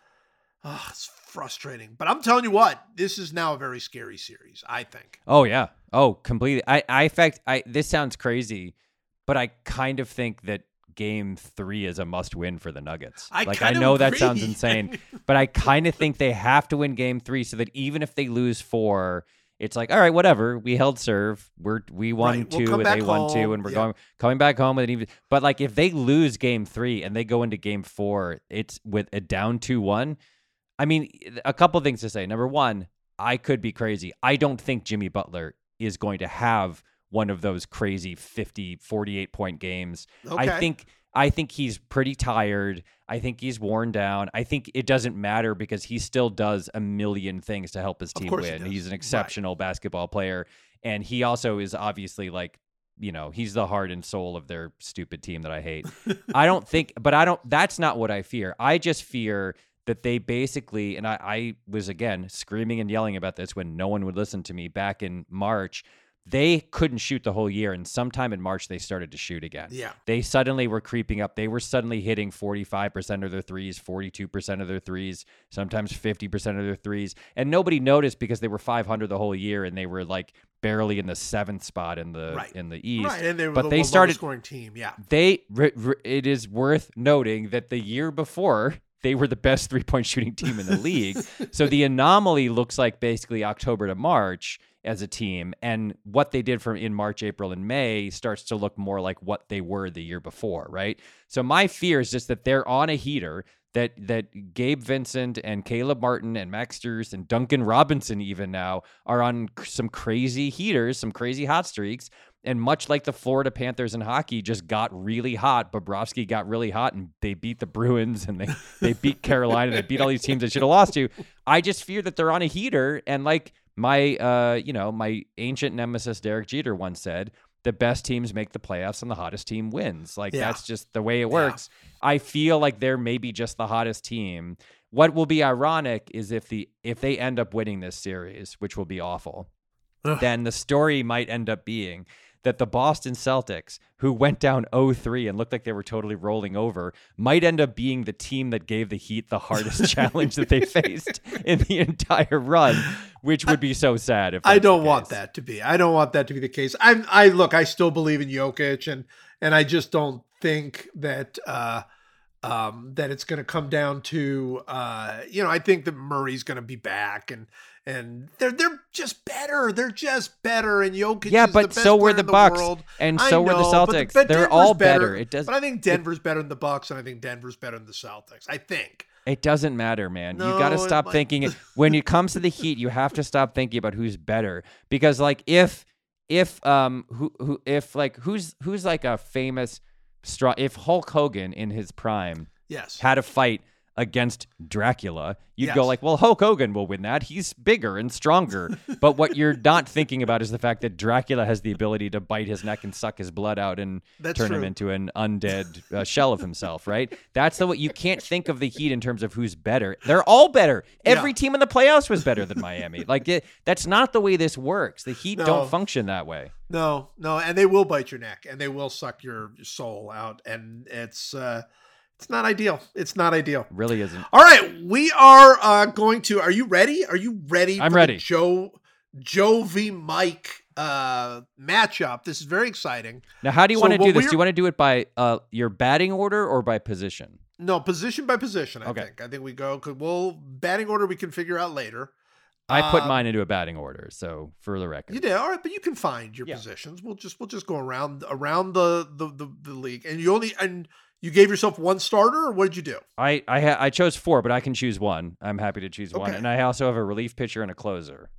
oh, it's frustrating. But I'm telling you what, this is now a very scary series, I think. Oh yeah. Oh, completely. I I in fact I this sounds crazy, but I kind of think that game 3 is a must win for the Nuggets. I like I know that sounds insane, but I kind of think they have to win game 3 so that even if they lose 4, it's like, all right, whatever. We held serve. We're we won Right, we'll two, and back they won two, and we're Yeah. going coming back home with an even. But like, if they lose game three and they go into game four, it's with a down two one. I mean, a couple things to say. Number one, I could be crazy. I don't think Jimmy Butler is going to have one of those crazy 50, 48 point games. I think I think he's pretty tired. I think he's worn down. I think it doesn't matter because he still does a million things to help his team course he win. He's an Right. exceptional basketball player and he also is obviously like you know he's the heart and soul of their stupid team that i hate i don't think but i don't that's not what i fear i just fear that they basically and I, I was again screaming and yelling about this when no one would listen to me back in march they couldn't shoot the whole year and sometime in march they started to shoot again Yeah. they suddenly were creeping up. They were suddenly hitting 45% of their threes, 42% of their threes, sometimes 50% of their threes. And nobody noticed because they were 500 the whole year and they were like barely in the seventh spot in the Right. in the East. Right. And they were but the they started scoring team. Yeah. they r- r- it is worth noting that the year before they were the best three-point shooting team in the league. so the anomaly looks like basically October to March as a team and what they did from in March, April and May starts to look more like what they were the year before, right? So my fear is just that they're on a heater that that Gabe Vincent and Caleb Martin and Max Strus and Duncan Robinson even now are on some crazy heaters, some crazy hot streaks. And much like the Florida Panthers in hockey just got really hot, Bobrovsky got really hot and they beat the Bruins and they, they beat Carolina, and they beat all these teams they should have lost to. I just fear that they're on a heater. And like my uh, you know, my ancient nemesis Derek Jeter once said, the best teams make the playoffs and the hottest team wins. Like Yeah. that's just the way it works. I feel like they're maybe just the hottest team. What will be ironic is if the if they end up winning this series, which will be awful. Ugh. then the story might end up being that the Boston Celtics, who went down 0-3 and looked like they were totally rolling over, might end up being the team that gave the Heat the hardest challenge that they faced in the entire run, which would be so sad if I don't want that to be. I don't want that to be the case. I I look, I still believe in Jokic and and I just don't think that uh um that it's going to come down to uh you know, I think that Murray's going to be back and and they're they're just better. They're just better and Jokic Yeah, is but the best so were the Bucks, world. and so were the know, but Celtics. but They're Denver's all better. It does- But I think Denver's better than the Bucks and I think Denver's better than the Celtics. I think. It doesn't matter, man. you got to No, it stop might- thinking when it comes to the Heat. You have to stop thinking about who's better because, like, if if um who who if like who's who's like a famous strong if Hulk Hogan in his prime Yes. had a fight against Dracula, you'd go like, well, Hulk Hogan will win that. He's bigger and stronger. but what you're not thinking about is the fact that Dracula has the ability to bite his neck and suck his blood out and That's turn him into an undead uh, shell of himself, right? That's the way you can't think of the Heat in terms of who's better. They're all better. Every Yeah. team in the playoffs was better than Miami. Like it, that's not the way this works. The Heat No. don't function that way. No, no, and they will bite your neck and they will suck your soul out, and it's uh, it's not ideal. It's not ideal. It really isn't. All right, we are uh, going to. Are you ready? Are you ready? I'm for the ready. Joe Joe v Mike uh, matchup. This is very exciting. Now, how do you So want to do this? Do you want to do it by uh, your batting order or by position? No, position by position. I Okay. think. I think we go. Cause we'll batting order. We can figure out later. I put Um, mine into a batting order, so for the record. You did all right, but you can find your Yeah. positions. We'll just we'll just go around around the, the the the league, and you only and you gave yourself one starter, or what did you do? I I, ha- I chose four, but I can choose one. I'm happy to choose one, and I also have a relief pitcher and a closer.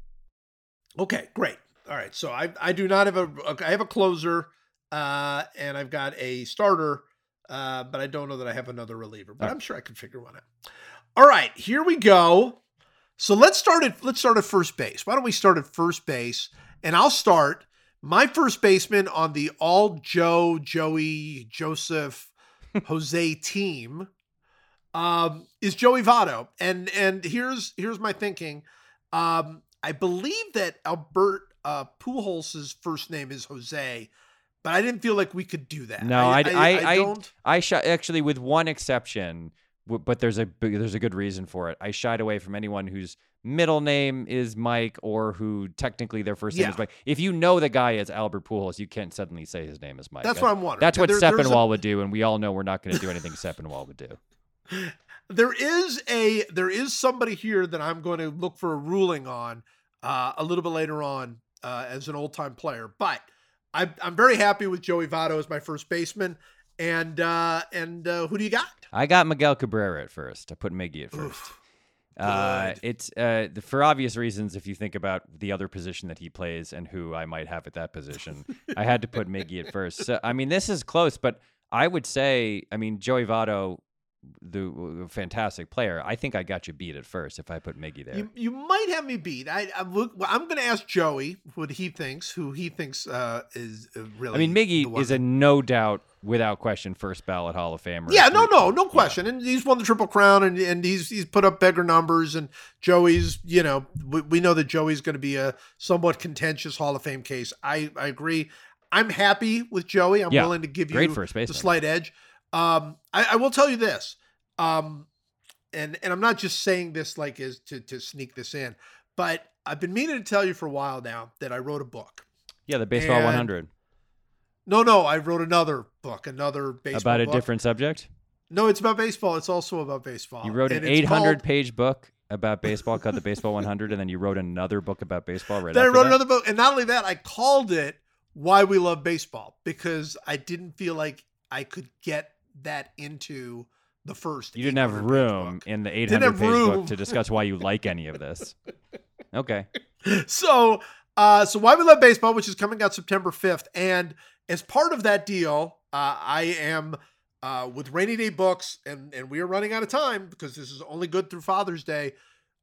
Okay, great. All right, so I I do not have a I have a closer, uh, and I've got a starter, uh, but I don't know that I have another reliever. But right. I'm sure I can figure one out. All right, here we go. So let's start at let's start at first base. Why don't we start at first base? And I'll start my first baseman on the all Joe, Joey, Joseph, Jose team um, is Joey Votto. And and here's here's my thinking. Um, I believe that Albert uh, Pujols' first name is Jose, but I didn't feel like we could do that. No, I- I- I- don't. I sh- actually, with one exception, but there's a there's a good reason for it. I shied away from anyone whose middle name is Mike or who technically their first name Yeah. is Mike. If you know the guy is Albert Pujols, you can't suddenly say his name is Mike. That's I- what I'm wondering. That's what There- there's a- would do, and we all know we're not going to do anything Sepinwall would do. there is a there is somebody here that I'm going to look for a ruling on uh, a little bit later on uh, as an old time player. But I, I'm very happy with Joey Votto as my first baseman. And uh, and uh, who do you got? I got Miguel Cabrera at first. I put Miggy at first. Oof. Uh, it's uh, the- for obvious reasons. If you think about the other position that he plays and who I might have at that position, I had to put Miggy at first. So, I mean, this is close, but I would say, I mean, Joey Votto, the fantastic player. I think I got you beat at first if I put Miggy there. You, you might have me beat. I, I look, I'm going to ask Joey what he thinks, who he thinks uh, is uh, really. I mean, Miggy is a no doubt, without question, first ballot Hall of Famer. Yeah, no, no, no yeah. question. And he's won the Triple Crown, and, and he's he's put up bigger numbers. And Joey's, you know, we, we know that Joey's going to be a somewhat contentious Hall of Fame case. I I agree. I'm happy with Joey. I'm Yeah, willing to give you the slight edge. Um, I, I will tell you this, um, and and I'm not just saying this like is to to sneak this in, but I've been meaning to tell you for a while now that I wrote a book. Yeah, the baseball And 100 No, no, I wrote another book, another baseball about a book. different subject. No, it's about baseball. It's also about baseball. You wrote an And it's 800 called- page book about baseball called the Baseball 100, and then you wrote another book about baseball right Then I wrote that? another book, and not only that, I called it "Why We Love Baseball" because I didn't feel like I could get that into the first. You didn't have room in the Didn't 800 have page room. book to discuss why you like any of this. Okay. So, uh, so "Why We Love Baseball," which is coming out September fifth, and as part of that deal, uh, I am. Uh, with rainy day books, and and we are running out of time because this is only good through Father's Day.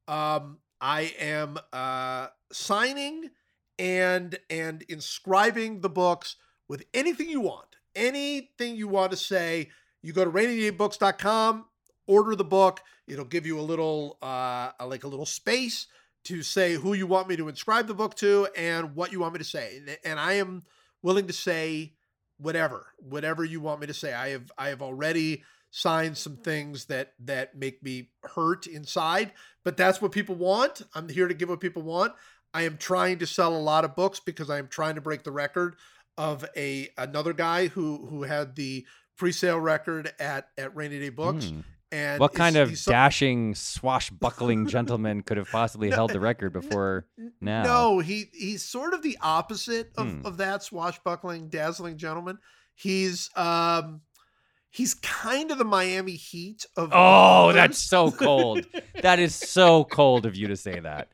Um, I am uh, signing and and inscribing the books with anything you want, anything you want to say. You go to rainydaybooks.com, order the book. It'll give you a little uh, like a little space to say who you want me to inscribe the book to and what you want me to say. And, and I am willing to say whatever, whatever you want me to say. I have I have already signed some things that that make me hurt inside, but that's what people want. I'm here to give what people want. I am trying to sell a lot of books because I am trying to break the record of a another guy who who had the pre-sale record at at Rainy Day Books. Hmm. And What kind of dashing, swashbuckling gentleman could have possibly held the record before now? No, he he's sort of the opposite of, Hmm. of that swashbuckling, dazzling gentleman. He's um he's kind of the Miami Heat of Oh, that's so cold. that is so cold of you to say that.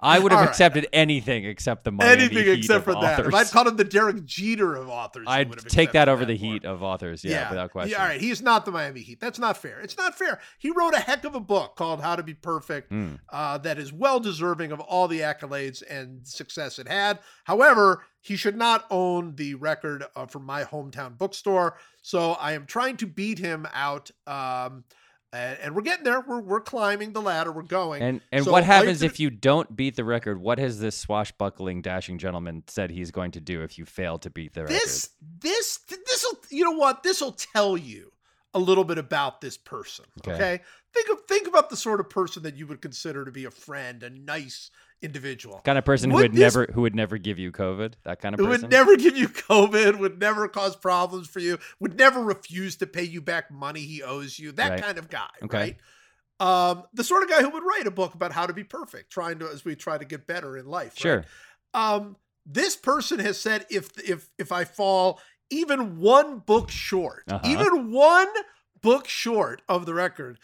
I would have All right. accepted anything except the Miami anything Heat except of for that. If authors. I'd called him the Derek Jeter of authors, I'd would have take that over the more. Heat of authors. Yeah, without question. Yeah, all right, he's not the Miami Heat. That's not fair. It's not fair. He wrote a heck of a book called How to Be Perfect Hmm. uh, that is well deserving of all the accolades and success it had. However, he should not own the record uh, from my hometown bookstore. So I am trying to beat him out. Um, and, and we're getting there. We're, we're climbing the ladder. We're going. And and So what happens if you don't beat the record? What has this swashbuckling, dashing gentleman said he's going to do if you fail to beat the record? this this this will you know what this will tell you a little bit about this person Okay. okay, think of think about the sort of person that you would consider to be a friend a nice individual kind of person who Would would this- never who would never give you COVID. That kind of person. would never give you covid would never cause problems for you would never refuse to pay you back money he owes you that Right. kind of guy Okay. right um the sort of guy who would write a book about how to be perfect trying to as we try to get better in life right? Sure. um this person has said if if if i fall even one book short Uh-huh. even one book short of the record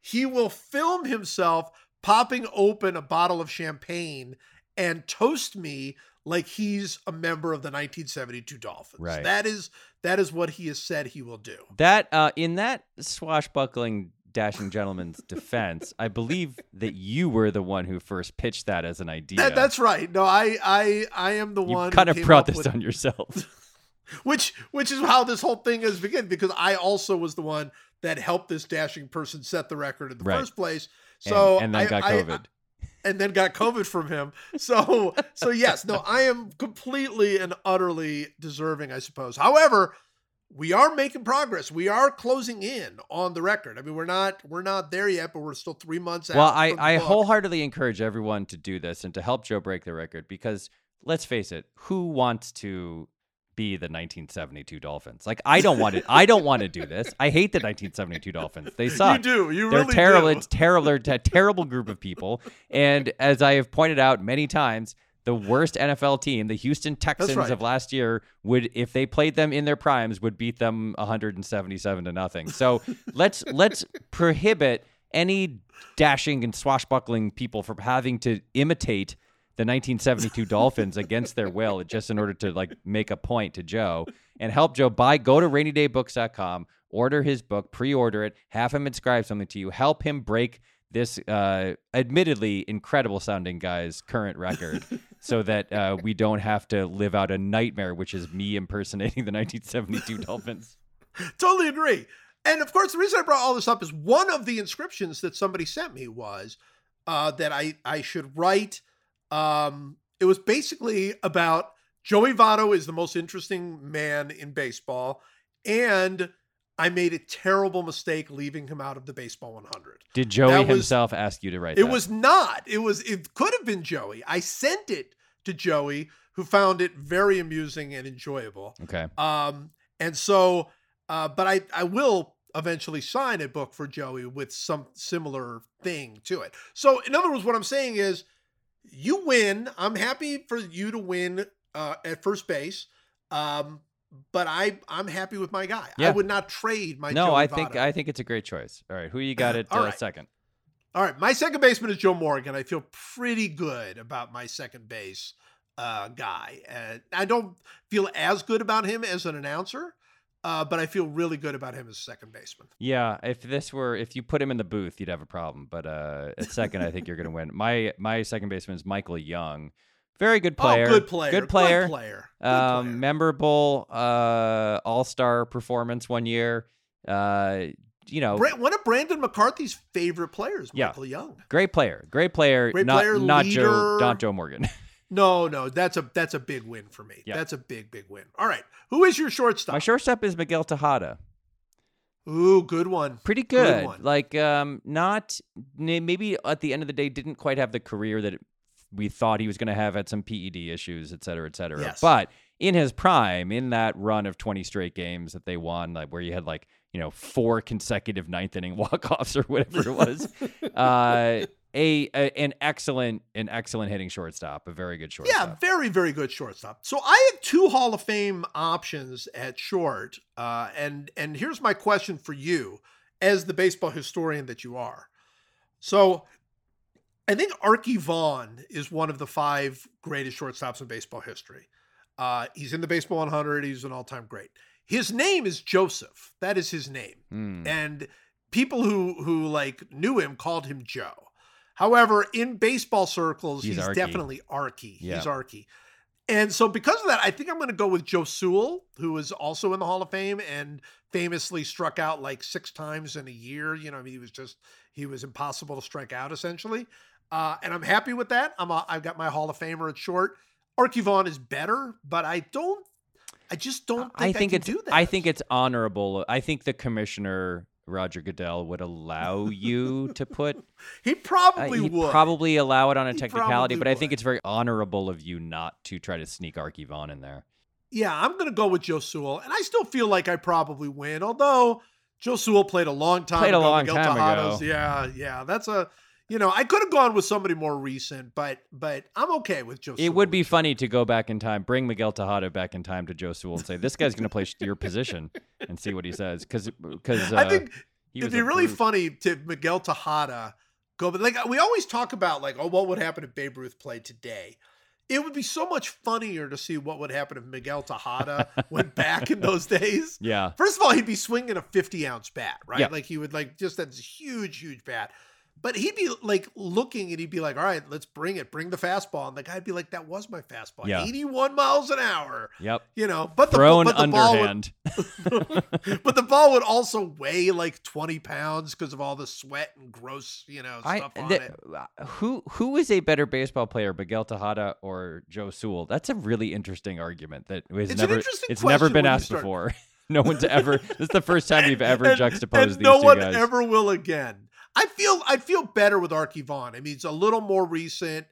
he will film himself popping open a bottle of champagne and toast me like he's a member of the 1972 dolphins Right. that is that is what he has said he will do That uh, in that swashbuckling, dashing gentleman's defense, I believe that you were the one who first pitched that as an idea. that, that's right no i i i am the you one kind of brought this with- on yourself. which which is how this whole thing has begun because I also was the one that helped this dashing person set the record in the Right. first place. And- So and, then I- got I- COVID. and then got COVID from him. So so yes, no, I am completely and utterly deserving, I suppose. However, we are making progress. We are closing in on the record. I mean, we're not we're not there yet, but we're still three months out. well, I, I book. wholeheartedly encourage everyone to do this and to help Joe break the record because let's face it, who wants to be the 1972 Dolphins? Like I don't want it. I don't want to do this. I hate the 1972 Dolphins. They suck. You do. You They're really terrible. do. It's terrible. They're a terrible group of people. And as I have pointed out many times, the worst NFL team, the Houston Texans right. of last year, would if they played them in their primes, would beat them 177 to nothing. So let's let's prohibit any dashing and swashbuckling people from having to imitate the 1972 Dolphins against their will just in order to like make a point to Joe and help Joe buy go to rainydayBooks.com, order his book, pre-order it, have him inscribe something to you, help him break this uh admittedly incredible sounding guy's current record so that uh, we don't have to live out a nightmare which is me impersonating the 1972 Dolphins. totally agree. And of course, the reason I brought all this up is one of the inscriptions that somebody sent me was uh, that I I should write. Um, it was basically about Joey Votto is the most interesting man in baseball, and I made a terrible mistake leaving him out of the baseball 100. Did Joey That was- himself ask you to write It that? was not. It was. It could have been Joey. I sent it to Joey, who found it very amusing and enjoyable. Okay. Um, and so, uh, but I, I will eventually sign a book for Joey with some similar thing to it. So, in other words, what I'm saying is, you win. I'm happy for you to win uh, at first base. Um, but I, I'm happy with my guy. I would not trade my. No, Joey I think I think it's a great choice. All right, who you got at All uh, right. second? All right, my second baseman is Joe Morgan. I feel pretty good about my second base uh, guy. And I don't feel as good about him as an announcer, uh, but I feel really good about him as a second baseman. Yeah, if this were if you put him in the booth, you'd have a problem. But uh, at second, I think you're going to win. My my second baseman is Michael Young, very good player. Oh, good player. Good player. Good player. Good Um, player. memorable uh, All Star performance one year. Uh, you know, one of Brandon McCarthy's favorite players, Yeah. Michael Young. great player, great player, Great not player, not Joe, leader. not Joe Morgan. No, no, that's a that's a big win for me. Yeah. That's a big, big win. All right, who is your shortstop? My shortstop is Miguel Tejada. Ooh, good one. Pretty Good good. one. like, um, not maybe at the end of the day didn't quite have the career that we thought he was going to have. Had some PED issues, et cetera, et cetera. Yes. But in his prime, in that run of 20 straight games that they won, like where you had like you know four consecutive ninth inning walk offs or whatever it was, uh, a, a an excellent an excellent hitting shortstop, a very good shortstop. Yeah, very, very good shortstop. So I have two Hall of Fame options at short, uh, and and here's my question for you, as the baseball historian that you are. So, I think Arky Vaughan is one of the five greatest shortstops in baseball history. Uh, he's in the baseball 100. He's an all-time great. His name is Joseph. That is his name Hmm. and people who who like knew him called him Joe. However, in baseball circles, He's he's, Arky. definitely Arky. Yeah. He's Arky. And so because of that, I think I'm going to go with Joe Sewell, who is also in the Hall of Fame and famously struck out like six times in a year. You know, I mean, he was just he was impossible to strike out essentially. Uh, and I'm happy with that. I'm a, I've got my Hall of Famer at short. Arky Vaughan is better, but I don't. I just don't. Think I think can it's do that. I think it's honorable. I think the commissioner Roger Goodell would allow you to put he Uh, probably he'd would. probably allow it on a He technicality, but I think it's very honorable of you not to try to sneak Arky Vaughan in there. Yeah, I'm going to go with Joe Sewell, and I still feel like I probably win. Although Joe Sewell played a long time Played a long Miguel time Tejada's- ago. Yeah, yeah, that's a. You know, I could have gone with somebody more recent, but but I'm okay with Joe. It would be funny to go back in time, bring Miguel Tejada back in time to Joe Sewell and say, "This guy's going to play your position," and see what he says. Because because uh, I think he it'd be really brute. funny to Miguel Tejada go, but like we always talk about, like, oh, what would happen if Babe Ruth played today? It would be so much funnier to see what would happen if Miguel Tejada went back in those days. Yeah, First of all, he'd be swinging a 50 ounce bat, right? Yeah. Like he would like just that huge, huge bat. But he'd be like looking and he'd be like, all right, let's bring it, bring the fastball. And the guy'd be like, that was my fastball. Yeah. 81 miles an hour. yep. You know, but the, Thrown but the ball would, underhand. but the ball would also weigh like 20 pounds because of all the sweat and gross, you know, I, stuff on th- it. who who is a better baseball player, Miguel Tejada or Joe Sewell? That's a really interesting argument that was It's never it's never been asked before. no one's ever. this is the first time you've ever And- juxtaposed and these no two one guys. ever will again. I feel I'd feel better with Arky Vaughan. I mean, it's a little more recent,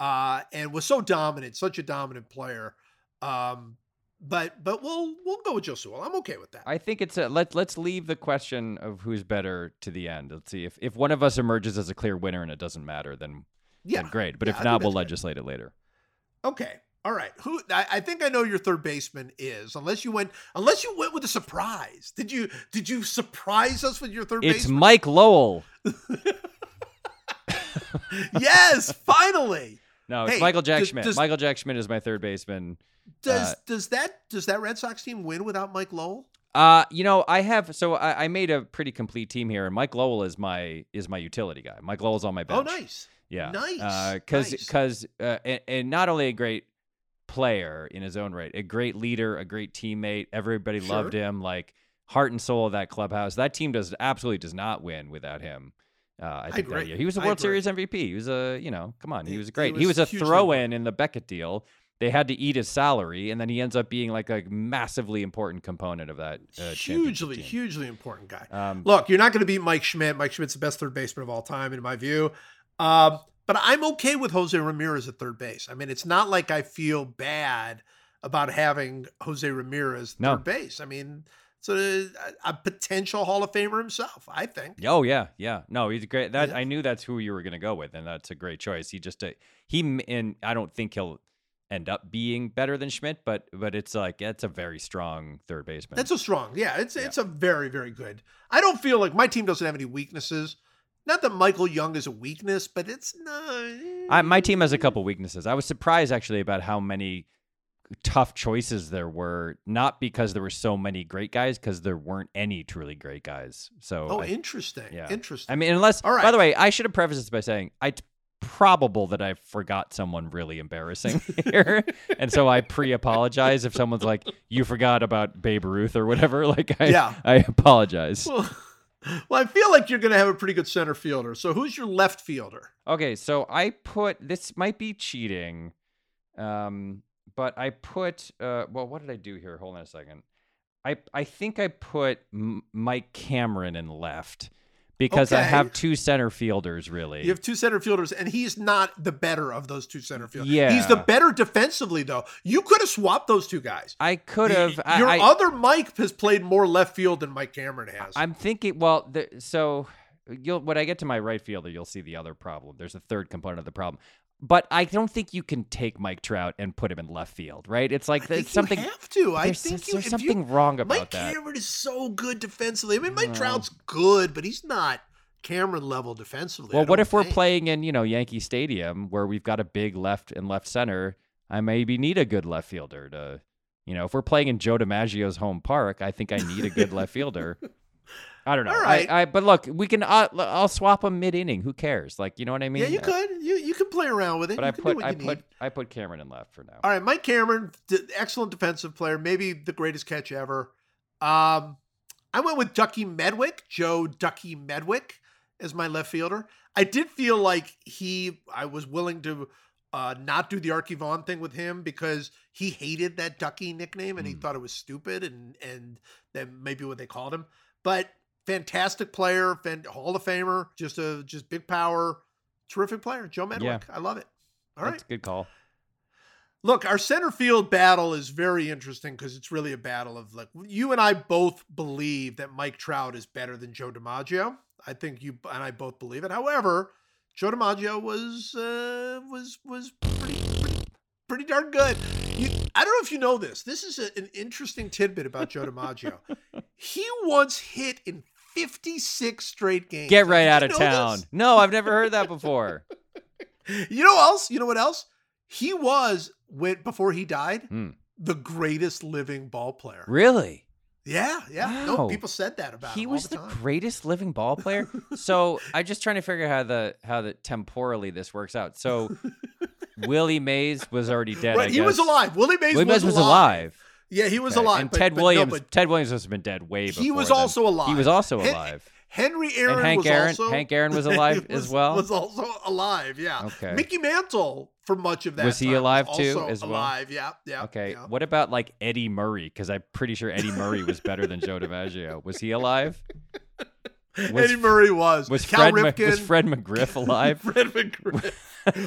uh, and was so dominant, such a dominant player. Um, but but we'll we'll go with Joe Sewell. I'm okay with that. I think it's a let let's leave the question of who's better to the end. Let's see if if one of us emerges as a clear winner and it doesn't matter, then yeah, then great. But Yeah, if not, we'll good. legislate it later. Okay. All right. Who I, I think I know your third baseman is, unless you went unless you went with a surprise. Did you did you surprise us with your third It's baseman? It's Mike Lowell. yes, finally. No, it's Hey, Michael Jack does- Schmidt. does- Michael Jack Schmidt is my third baseman. Does Uh, does that does that Red Sox team win without Mike Lowell? Uh, you know, I have so I, I made a pretty complete team here, and Mike Lowell is my is my utility guy. Mike Lowell's on my bench. Oh, nice. Yeah, Nice, Because nice. because uh, and, and not only a great player in his own right, a great leader, a great teammate. Everybody loved him, like heart and soul of that clubhouse. That team does absolutely does not win without him. Uh, I think that agree. year he was a World. Series MVP. He was a you know, come on, he He- was he great. He was was, a throw-in in the Beckett deal. They had to eat his salary, and then he ends up being like a massively important component of that. Uh, hugely, hugely important guy. Um, Look, you're not going to beat Mike Schmidt. Mike Schmidt's the best third baseman of all time, in my view. Um, but I'm okay with Jose Ramirez at third base. I mean, it's not like I feel bad about having Jose Ramirez No. third base. I mean, it's a, a potential Hall of Famer himself, I think. Oh yeah, yeah. No, he's great. That Yeah. I knew that's who you were going to go with, and that's a great choice. He just uh, he and I don't think he'll end up being better than Schmidt, but but it's like it's a very strong third baseman. That's a strong, yeah. It's Yeah. it's a very very good. I don't feel like my team doesn't have any weaknesses. Not that Michael Young is a weakness, but it's not. I, my eh. team has a couple weaknesses. I was surprised actually about how many tough choices there were. Not because there were so many great guys, because there weren't any truly great guys. So Oh, I- interesting. yeah. Interesting. I mean, unless All right. by the way, I should have prefaced this by saying I t- probable that I forgot someone really embarrassing here, and so I pre-apologize if someone's like, "You forgot about Babe Ruth" or whatever. Like, I, Yeah. I apologize. Well, Well, I feel like you're going to have a pretty good center fielder. So who's your left fielder? Okay, so I put this might be cheating, um, but I put uh, well, what did I do here? Hold on a second. I I think I put M- Mike Cameron in left because I have two center fielders really. You have two center fielders, and he's not the better of those two center fielders. Yeah. He's the better defensively, though. You could have swapped those two guys. I could have. Your I, other Mike has played more left field than Mike Cameron has. I'm thinking. Well, the, so you'll when I get to my right fielder, you'll see the other problem. There's a third component of the problem. But I don't think you can take Mike Trout and put him in left field, right? It's like think it's something. you have to. I there's think you, there's something you, wrong about Mike that. Cameron is so good defensively. I mean, Mike No. Trout's good, but he's not Cameron level defensively. Well, what if we're playing in, you know, Yankee Stadium where we've got a big left and left center? I maybe need a good left fielder to, you know, if we're playing in Joe DiMaggio's home park, I think I need a good left fielder. I don't know. All I- I, but look, we can. Uh, I'll swap them mid inning. Who cares? Like, you know what I mean? Yeah, you Uh, could. You play around with it. But you I put I put need. I put Cameron in left for now. All right, Mike Cameron, excellent defensive player, maybe the greatest catch ever. Um, I went with Ducky Medwick, Joe Ducky Medwick, as my left fielder. I did feel like he, I was willing to uh, not do the Arky Vaughan thing with him because he hated that Ducky nickname and he Hmm. thought it was stupid and and that maybe what they called him. But fantastic player, fan, Hall of Famer, just a just big power, terrific player, Joe Medwick. Yeah. I love it. All right. That's a good call. Look, our center field battle is very interesting because it's really a battle of like you and I both believe that Mike Trout is better than Joe DiMaggio. I think you and I both believe it. However, Joe DiMaggio was uh, was was pretty, pretty pretty darn good. You, I don't know if you know this. This is a, an interesting tidbit about Joe DiMaggio. he once hit in 56 straight games. Get right out of town. this? No, I've never heard that before. You know else? You know what else? He was when before he died Hmm. the greatest living ball player. Really? Yeah, yeah. Wow. No, people said that about he him He was the, the, greatest living ball player. so I'm just trying to figure out how the how the temporally this works out. So Willie Mays was already dead. right, he was alive. Willie Mays, Willie was, Mays was alive. alive. Yeah, he was Okay. alive. And but- Ted but no, Williams. but Ted Williams must have been dead way before. he was then. also alive. He was also Hen- alive. Henry Aaron And Hank was Aaron- also Hank Aaron was alive as was- well? Was also alive. Yeah. Okay. Mickey Mantle for much of that. Was he alive too, also as well? Alive. Yeah. Yeah. Okay. yeah. What about like Eddie Murray? Because I'm pretty sure Eddie Murray was better than Joe DiMaggio. Was he alive? Was- Eddie Murray was. Was Cal Fred Ma- Ripken. was Fred McGriff alive? Fred McGriff.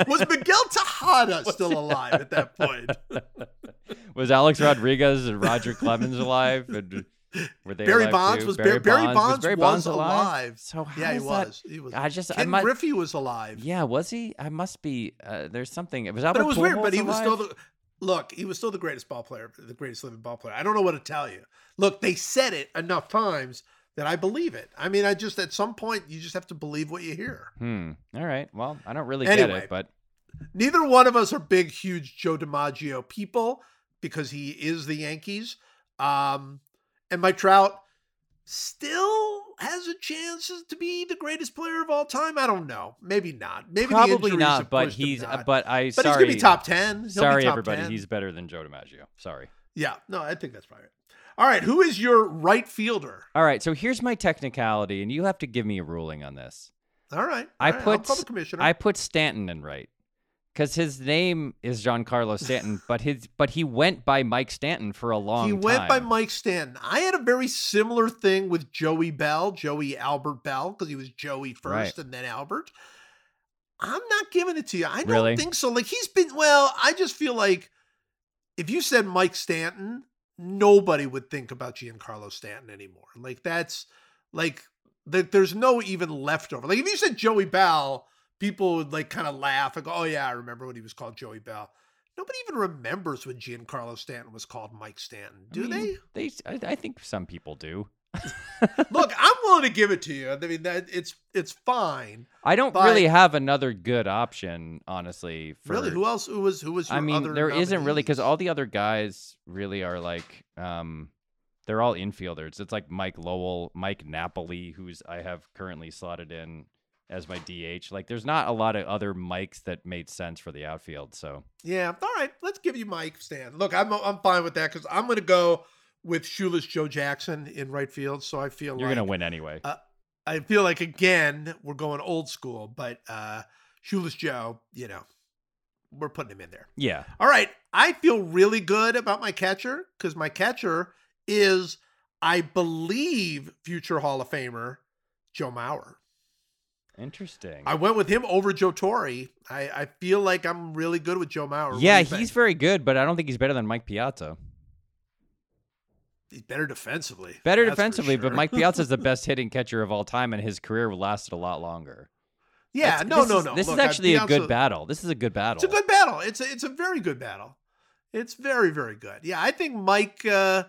Was Miguel Tejada still alive at that point? was Alex Rodriguez and Roger Clemens alive? And were they Barry alive Bonds too? was Barry, Barry Bonds, was Barry was alive? alive. So how yeah, he does that- was. He was. I just I Ken might, Griffey was alive. yeah, was he? I must be. Uh, there's something. Was but it was weird. But he was still the look. He was still the greatest ball player, the greatest living ball player. I don't know what to tell you. Look, they said it enough times that I believe it. I mean, I just at some point you just have to believe what you hear. Hmm. All right. Well, I don't really get it, but Neither one of us are big, huge Joe DiMaggio people because he is the Yankees. Um, and Mike Trout still has a chance to be the greatest player of all time. I don't know. Maybe not. Maybe probably not. But he's. not. But I. But sorry. he's gonna be top ten. He'll be sorry, top everybody. 10. He's better than Joe DiMaggio. Sorry. yeah. No, I think that's probably right. All right, who is your right fielder? All right. So here's my technicality, and you have to give me a ruling on this. All right, I all right, I'll put commissioner. I put Stanton in right because his name is Giancarlo Stanton, but his but he went by Mike Stanton for a long he time. went by Mike Stanton. I had a very similar thing with Joey Belle, Joey Albert Belle, because he was Joey first Right. and then Albert. I'm not giving it to you. I don't Really? think so. Like he's been well, I just feel like if you said Mike Stanton, nobody would think about Giancarlo Stanton anymore. Like that's like that there's no even leftover. Like if you said Joey Belle, people would like kind of laugh and go, "Oh yeah, I remember when he was called Joey Belle." Nobody even remembers when Giancarlo Stanton was called Mike Stanton, I do they? They, I, I think some people do. Look, I'm willing to give it to you. I mean, that it's it's fine. I don't But- really have another good option, honestly. For, really, who else? Who was who was? Your I mean, there isn't really because all the other guys really are like, um, they're all infielders. It's like Mike Lowell, Mike Napoli, who's I have currently slotted in as my DH. Like, there's not a lot of other mics that made sense for the outfield. So Yeah. All right. Let's give you Mike Stan. Look, I'm I'm fine with that because I'm going to go with shoeless Joe Jackson in right field. So I feel you're like gonna win anyway. Uh, I feel like again we're going old school, but uh Shoeless Joe, you know, we're putting him in there. Yeah. All right. I feel really good about my catcher because my catcher is, I believe, future Hall of Famer Joe Mauer. Interesting. I went with him over Joe Torre. I, I feel like I'm really good with Joe Mauer. Yeah, he's think? very good, but I don't think he's better than Mike Piazza. He's better defensively. Better defensively, but. Mike Piazza is the best hitting catcher of all time, and his career lasted a lot longer. yeah, That's- no, no, is- no. This Look, is actually a good battle. This is a good battle. It's a good battle. It's a, it's a very good battle. It's very very good. Yeah, I think Mike uh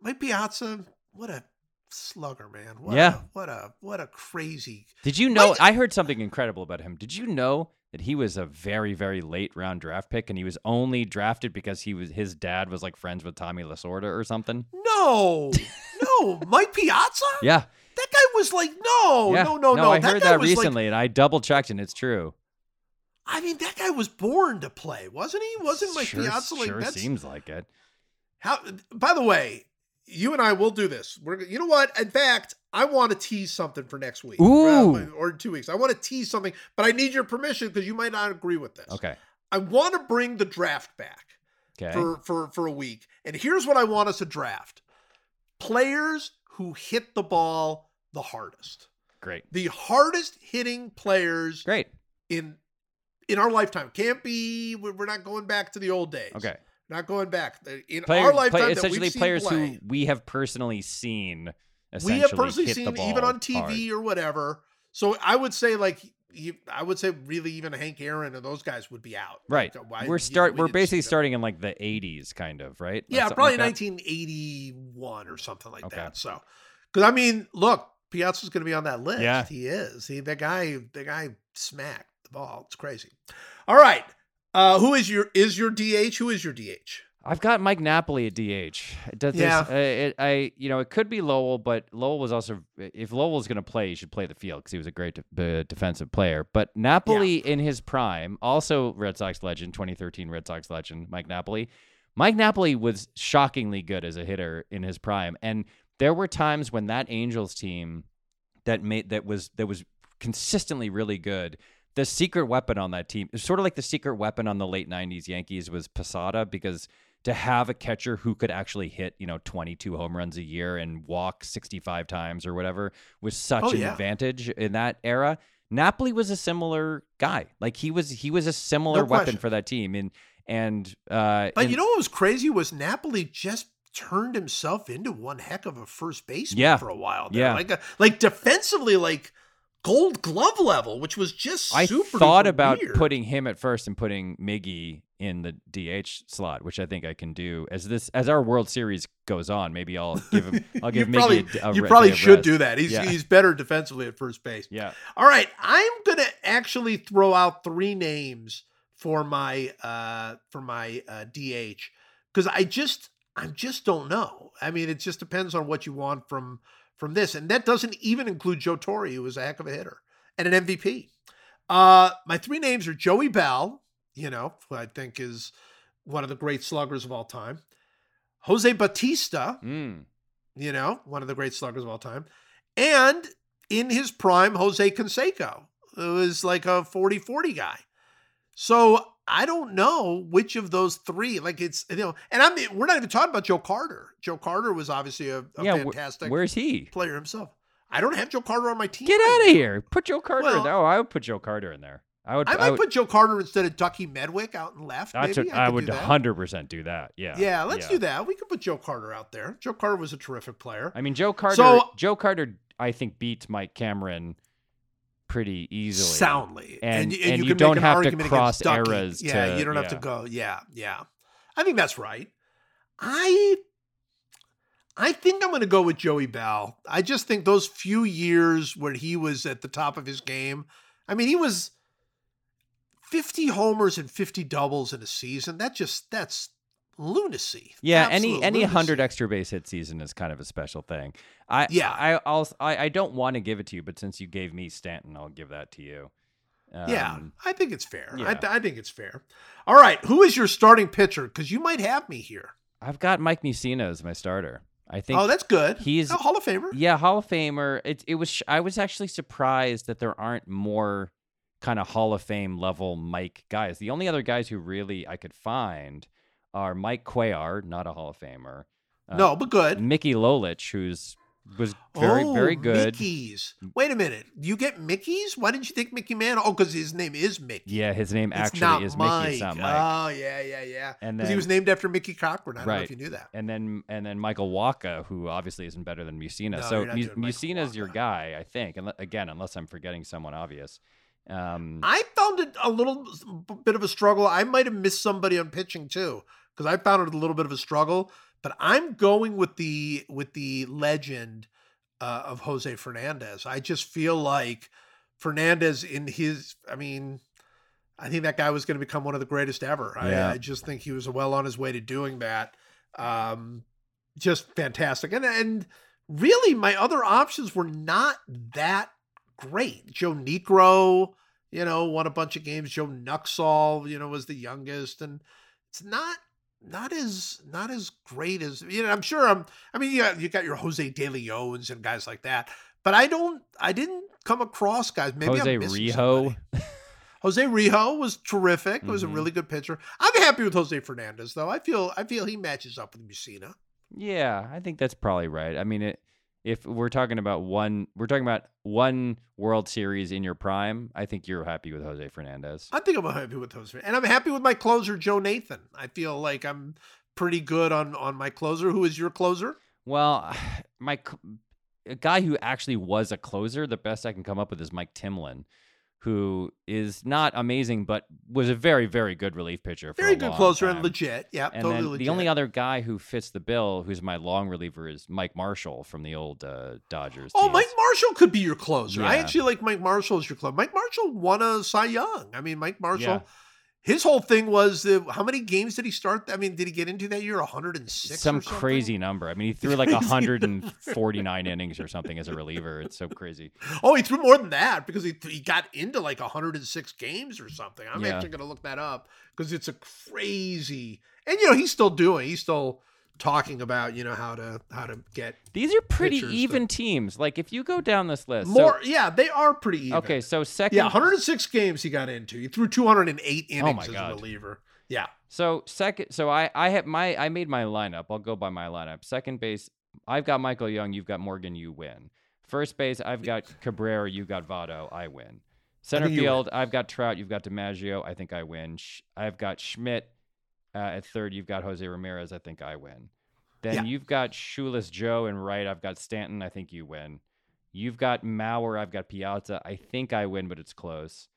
Mike Piazza. What a slugger, man. What Yeah. A, what a what a crazy. Did you know? Mike- I heard something incredible about him. Did you know that he was a very, very late round draft pick, and he was only drafted because he was his dad was like friends with Tommy Lasorda or something? No, no, Mike Piazza. Yeah, That guy was like, no, yeah. no, no, no. I that heard that was like- recently, and I double checked, and it's true. I mean, that guy was born to play, wasn't he? Wasn't Mike sure, Piazza like sure that's seems like it. how? By the way, you and I will do this. We're you know what? In fact, I want to tease something for next week, Ooh. Or two weeks. I want to tease something, but I need your permission because you might not agree with this. Okay. I want to bring the draft back Okay. for for for a week, and here's what I want us to draft: players who hit the ball the hardest, Great. the hardest hitting players Great. in in our lifetime. Can't be. We're not going back to the old days. Okay. Not going back in Player, our lifetime. play, that essentially, players play, who we have personally seen. we have personally seen the even on TV hard. or whatever. So I would say like. I would say really even Hank Aaron and those guys would be out. Right. Like, why- we're know, start. we we're basically starting in like the '80s, kind of, right? Like Yeah, probably like 1981 or something like Okay. that. So, because I mean, look, Piazza's going to be on that list. Yeah. he is. He that guy. The guy smacked the ball. It's crazy. All right, uh, who is your is your DH? Who is your DH? I've got Mike Napoli at DH. Does Yeah. this, uh, it, I you know it could be Lowell, but Lowell was also if Lowell was going to play, he should play the field because he was a great de- uh, defensive player. But Napoli in his prime, also Red Sox legend, 2013 Red Sox legend, Mike Napoli. Mike Napoli was shockingly good as a hitter in his prime, and there were times when that Angels team that made that was that was consistently really good. The secret weapon on that team, sort of like the secret weapon on the late '90s Yankees, was Posada because to have a catcher who could actually hit, you know, 22 home runs a year and walk 65 times or whatever was such Oh, an yeah. advantage in that era. Napoli was a similar guy. Like he was he was a similar No weapon for that team and and uh But in- you know what was crazy was Napoli just turned himself into one heck of a first baseman Yeah. for a while. there. Yeah. like a, like defensively, like Gold Glove level, which was just I thought about weird. putting him at first and putting Miggy in the DH slot, which I think I can do as this as our World Series goes on. Maybe I'll give him. I'll give you Miggy probably, a, a you re- probably should rest. do that. He's Yeah. he's better defensively at first base. Yeah. All right, I'm gonna actually throw out three names for my uh for my uh, DH because I just I just don't know. I mean, it just depends on what you want from from this, and that doesn't even include Joe Torre, who was a heck of a hitter and an MVP. Uh, my three names are Joey Belle, you know, who I think is one of the great sluggers of all time. Jose Bautista, Mm. you know, one of the great sluggers of all time. And in his prime, Jose Canseco, who was like a 40 40 guy. So I don't know which of those three, like it's, you know, and I'm, we're not even talking about Joe Carter. Joe Carter was obviously a, a yeah. wh- fantastic where's he? player himself. I don't have Joe Carter on my team. Get out of here! Put Joe Carter in there. Oh, I would put Joe Carter in there. I would. I might would, put Joe Carter instead of Ducky Medwick out and left. that's maybe what- I would do hundred percent do that. Yeah. Yeah, let's do that. We could put Joe Carter out there. Joe Carter was a terrific player. I mean, Joe Carter. So- Joe Carter, I think beats Mike Cameron pretty easily. soundly, And- you, and you can make don't an have to cross eras Yeah, to- you don't have to go. Yeah, yeah. I think that's right. I I think I'm going to go with Joey Belle. I just think those few years when he was at the top of his game. I mean, he was 50 homers and 50 doubles in a season. That just that's lunacy. Yeah, Absolute any any lunacy. hundred extra base hit season is kind of a special thing. I Yeah. I I'll, I I don't want to give it to you, but since you gave me Stanton, I'll give that to you. yeah, Um, I think it's fair. I, yeah. th- I think it's fair. All right, who is your starting pitcher? Because you might have me here. I've got Mike Mussina as my starter. I think. Oh, that's good. he's- a Hall of Famer. yeah, Hall of Famer. It it was. I was actually surprised that there aren't more kind of Hall of Fame level Mike guys. The only other guys who really I could find are Mike Cuellar, not a Hall of Famer. uh, no, but good. Mickey Lolich, who's was very oh, very good. Mickey's. Wait a minute. You get Mickey's? Why didn't you think Mickey Man? Oh, because his name is Mickey. Yeah, his name It's actually is Mike. Mickey. It's not Mike. Oh, yeah, yeah, yeah. And Because he was named after Mickey Cochrane. I don't know Right. if you knew that. and then and then Michael Wacha, who obviously isn't better than Mussina. No, so you're not Mu- doing Michael Mussina's your guy, I think. And again, unless I'm forgetting someone obvious. Um, I found it a little bit of a struggle. I might have missed somebody on pitching too, because I found it a little bit of a struggle. But I'm going with the with the legend uh, of Jose Fernandez. I just feel like Fernandez in his. I mean, I think that guy was going to become one of the greatest ever. Yeah. I, I just think he was well on his way to doing that. Um, just fantastic, and and really, my other options were not that great. Joe Niekro, you know, won a bunch of games. Joe Nuxhall, you know, was the youngest, and it's not not as not as great as you know. I'm sure. I'm. I mean, you got, you got your Jose De Leons and guys like that, but I don't. I didn't come across guys. Maybe Jose I'm Rijo. Jose Rijo was terrific. Was a really mm-hmm. good pitcher. I'm happy with Jose Fernandez, though. I feel I feel he matches up with Mussina. Yeah, I think that's probably right. I mean, it, if we're talking about one, we're talking about one World Series in your prime. I think you're happy with Jose Fernandez. I think I'm happy with Jose, and I'm happy with my closer, Joe Nathan. I feel like I'm pretty good on on my closer. Who is your closer? Well, my a guy who actually was a closer, the best I can come up with is Mike Timlin, who is not amazing, but was a very, very good relief pitcher. For Very good closer time. and legit. Yeah, And totally legit. the only other guy who fits the bill, who's my long reliever, is Mike Marshall from the old uh, Dodgers. Oh, teams. Mike Marshall could be your closer. I actually like Mike Marshall as your closer. Mike Marshall won a Cy Young. I mean, Mike Marshall. Yeah. His whole thing was uh, how many games did he start? I mean, did he get into that year? 106. Some crazy number. I mean, he threw like 149 innings or something as a reliever. It's so crazy. Oh, he threw more than that because he he got into like 106 games or something. I'm Yeah. actually going to look that up because it's a crazy. And you know, he's still doing. He's still talking about you know how to how to get These are pretty even teams. Like if you go down this list, so- more. yeah, they are pretty even. okay, so second. Yeah, 106 games he got into. He threw 208 innings Oh my as God. a reliever. Yeah. So second, so I I have my I made my lineup. I'll go by my lineup. Second base, I've got Michael Young. You've got Morgan. You win. First base, I've got Cabrera. you've got Votto. I win. Center win. field, I've got Trout. You've got DiMaggio. I think I win. I've got Schmidt uh, at third. You've got Jose Ramirez. I think I win. Then Yeah. you've got Shoeless Joe and right. I've got Stanton. I think you win. You've got Mauer. I've got Piazza. I think I win, but it's close.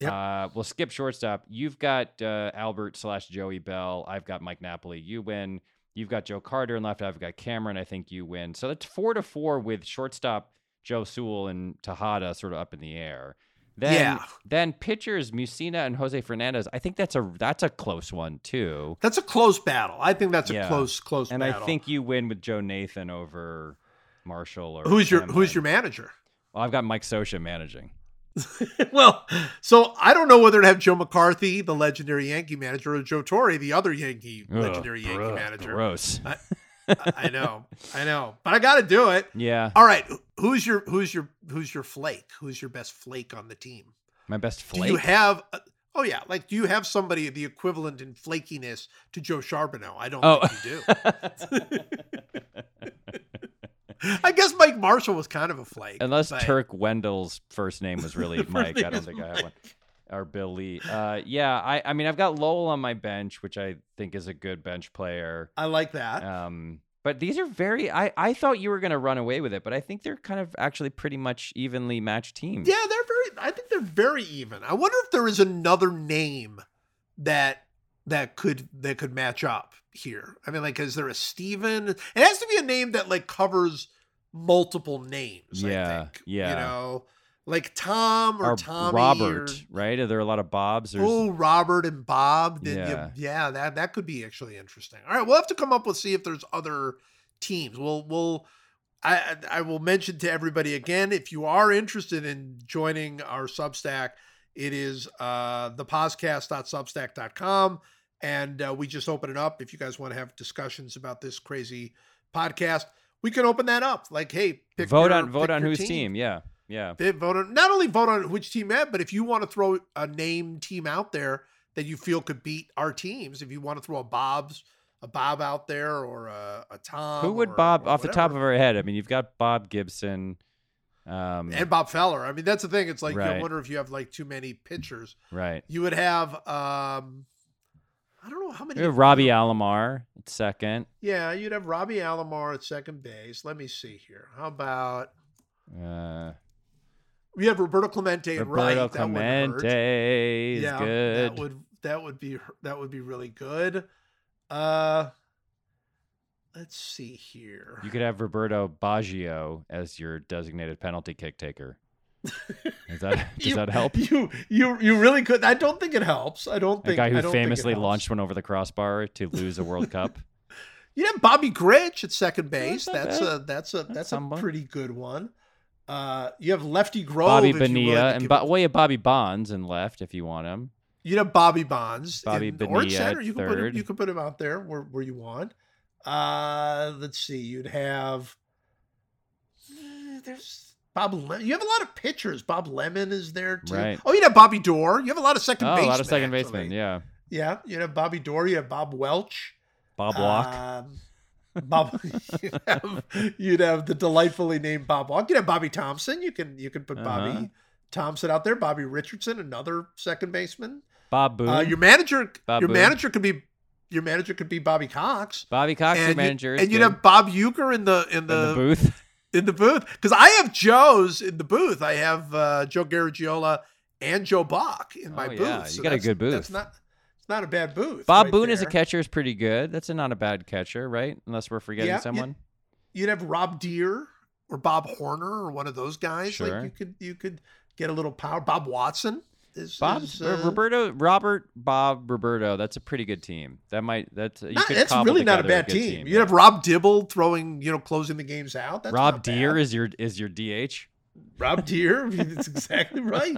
Yep. Uh, we'll skip shortstop. You've got uh, Albert slash Joey Belle. I've got Mike Napoli. You win. You've got Joe Carter and left. I've got Cameron. I think you win. So that's four to four with shortstop Joe Sewell and Tejada sort of up in the air. Then, Yeah. then pitchers Mussina and Jose Fernandez. I think that's a that's a close one too. That's a close battle. I think that's a Yeah. close, close And battle. I think you win with Joe Nathan over Marshall or who's your who's your manager? Well, I've got Mike Scioscia managing. well, so I don't know whether to have Joe McCarthy, the legendary Yankee manager, or Joe Torre, the other Yankee legendary Ugh, Yankee bruh, manager. Gross. I, I know, I know, but I got to do it. Yeah, All right, who's your who's your who's your flake? Who's your best flake on the team? my best flake. Do you have? A, oh yeah, like do you have somebody the equivalent in flakiness to Joe Charboneau? I don't Oh. think you do. Oh. I guess Mike Marshall was kind of a flake, Unless Turk Wendell's first name was really Mike. I don't think I have one. Or Bill Lee. Uh, yeah, I, I mean, I've got Lowell on my bench, which I think is a good bench player. I like that. Um, but these are very. I, I thought you were going to run away with it, but I think they're kind of actually pretty much evenly matched teams. Yeah, they're very. I think they're very even. I wonder if there is another name that that could that could match up here. I mean, like, is there a Steven? It has to be a name that like covers multiple names. Yeah, I think. yeah. You know, like Tom or, or Tommy Robert, or- right? Are there a lot of Bobs? There's, Oh, Robert and Bob. Then Yeah. yeah, yeah, that that could be actually interesting. All right, we'll have to come up with see if there's other teams. We'll we'll I I will mention to everybody again if you are interested in joining our Substack, it is uh thepodcast.substack.com and uh, we just open it up if you guys want to have discussions about this crazy podcast, we can open that up. Like, hey, pick vote your- on vote on whose team. Yeah, yeah. They vote on not only vote on which team at, but if you want to throw a name team out there that you feel could beat our teams, if you want to throw a Bob's a Bob out there or a, a Tom, Who would or- Bob or off the top of whatever. our head? I mean, you've got Bob Gibson. Um, and Bob Feller. I mean, that's the thing. It's like Right. you wonder if you have like too many pitchers. right. You would have um I don't know how many Robbie Alomar at second. Yeah, you'd have Robbie Alomar at second base. Let me see here. How about Uh, we have Roberto Clemente right? Roberto That wouldn't. Clemente is yeah, good. That would that would be that would be really good. Uh let's see here. You could have Roberto Baggio as your designated penalty kick taker. Does that does You- that help? You you you really could. I don't think it helps. I don't A think guy I who famously launched one over the crossbar to lose a World Cup. You have Bobby Grich at second base. not That's a that's a that's, a pretty good one. Uh, you have Lefty Grove. Bobby you Bonilla and Bo- well, you have Bobby Bonds in left if you want him. You'd have Bobby Bonds. Bobby Bonilla center. You can put him, you can put him out there where, where you want. Uh, let's see. You'd have there's Bob. Le- you have a lot of pitchers. Bob Lemon is there too. Right. Oh, you'd have Bobby Doerr. You have a lot of second Oh, a basemen. lot of second actually. basemen. Yeah, Yeah, you'd have Bobby Doerr. You have Bob Welch. Bob Walk. Um, Bob, you'd, have, you'd have the delightfully named Bob Walk. You'd have Bobby Thomson. You can you can put Bobby Uh-huh. Thomson out there. Bobby Richardson, another second baseman. Bob Boone. Uh, your manager, Bob your Boone. manager could be your manager could be Bobby Cox. Bobby Cox, your and you- manager. is and you'd have Bob Uecker in the in in the, the booth. in the booth because I have Joe's in the booth. I have uh, Joe Garagiola and Joe Buck in my Oh, booth. yeah, you got a good booth. That's not not a bad booth. Bob right Boone as a catcher is pretty good. That's a, not a bad catcher, right? Unless we're forgetting Yeah, someone. You'd have Rob Deer or Bob Horner or one of those guys. Sure. Like you could you could get a little power. Bob Watson is Bob is, uh, Roberto Robert Bob Roberto. That's a pretty good team. That might that's you not- could it's really not a bad good team. You yeah. have Rob Dibble throwing, you know, closing the games out. That's Rob bad. Deer is your is your DH. Rob Deer. That's exactly right.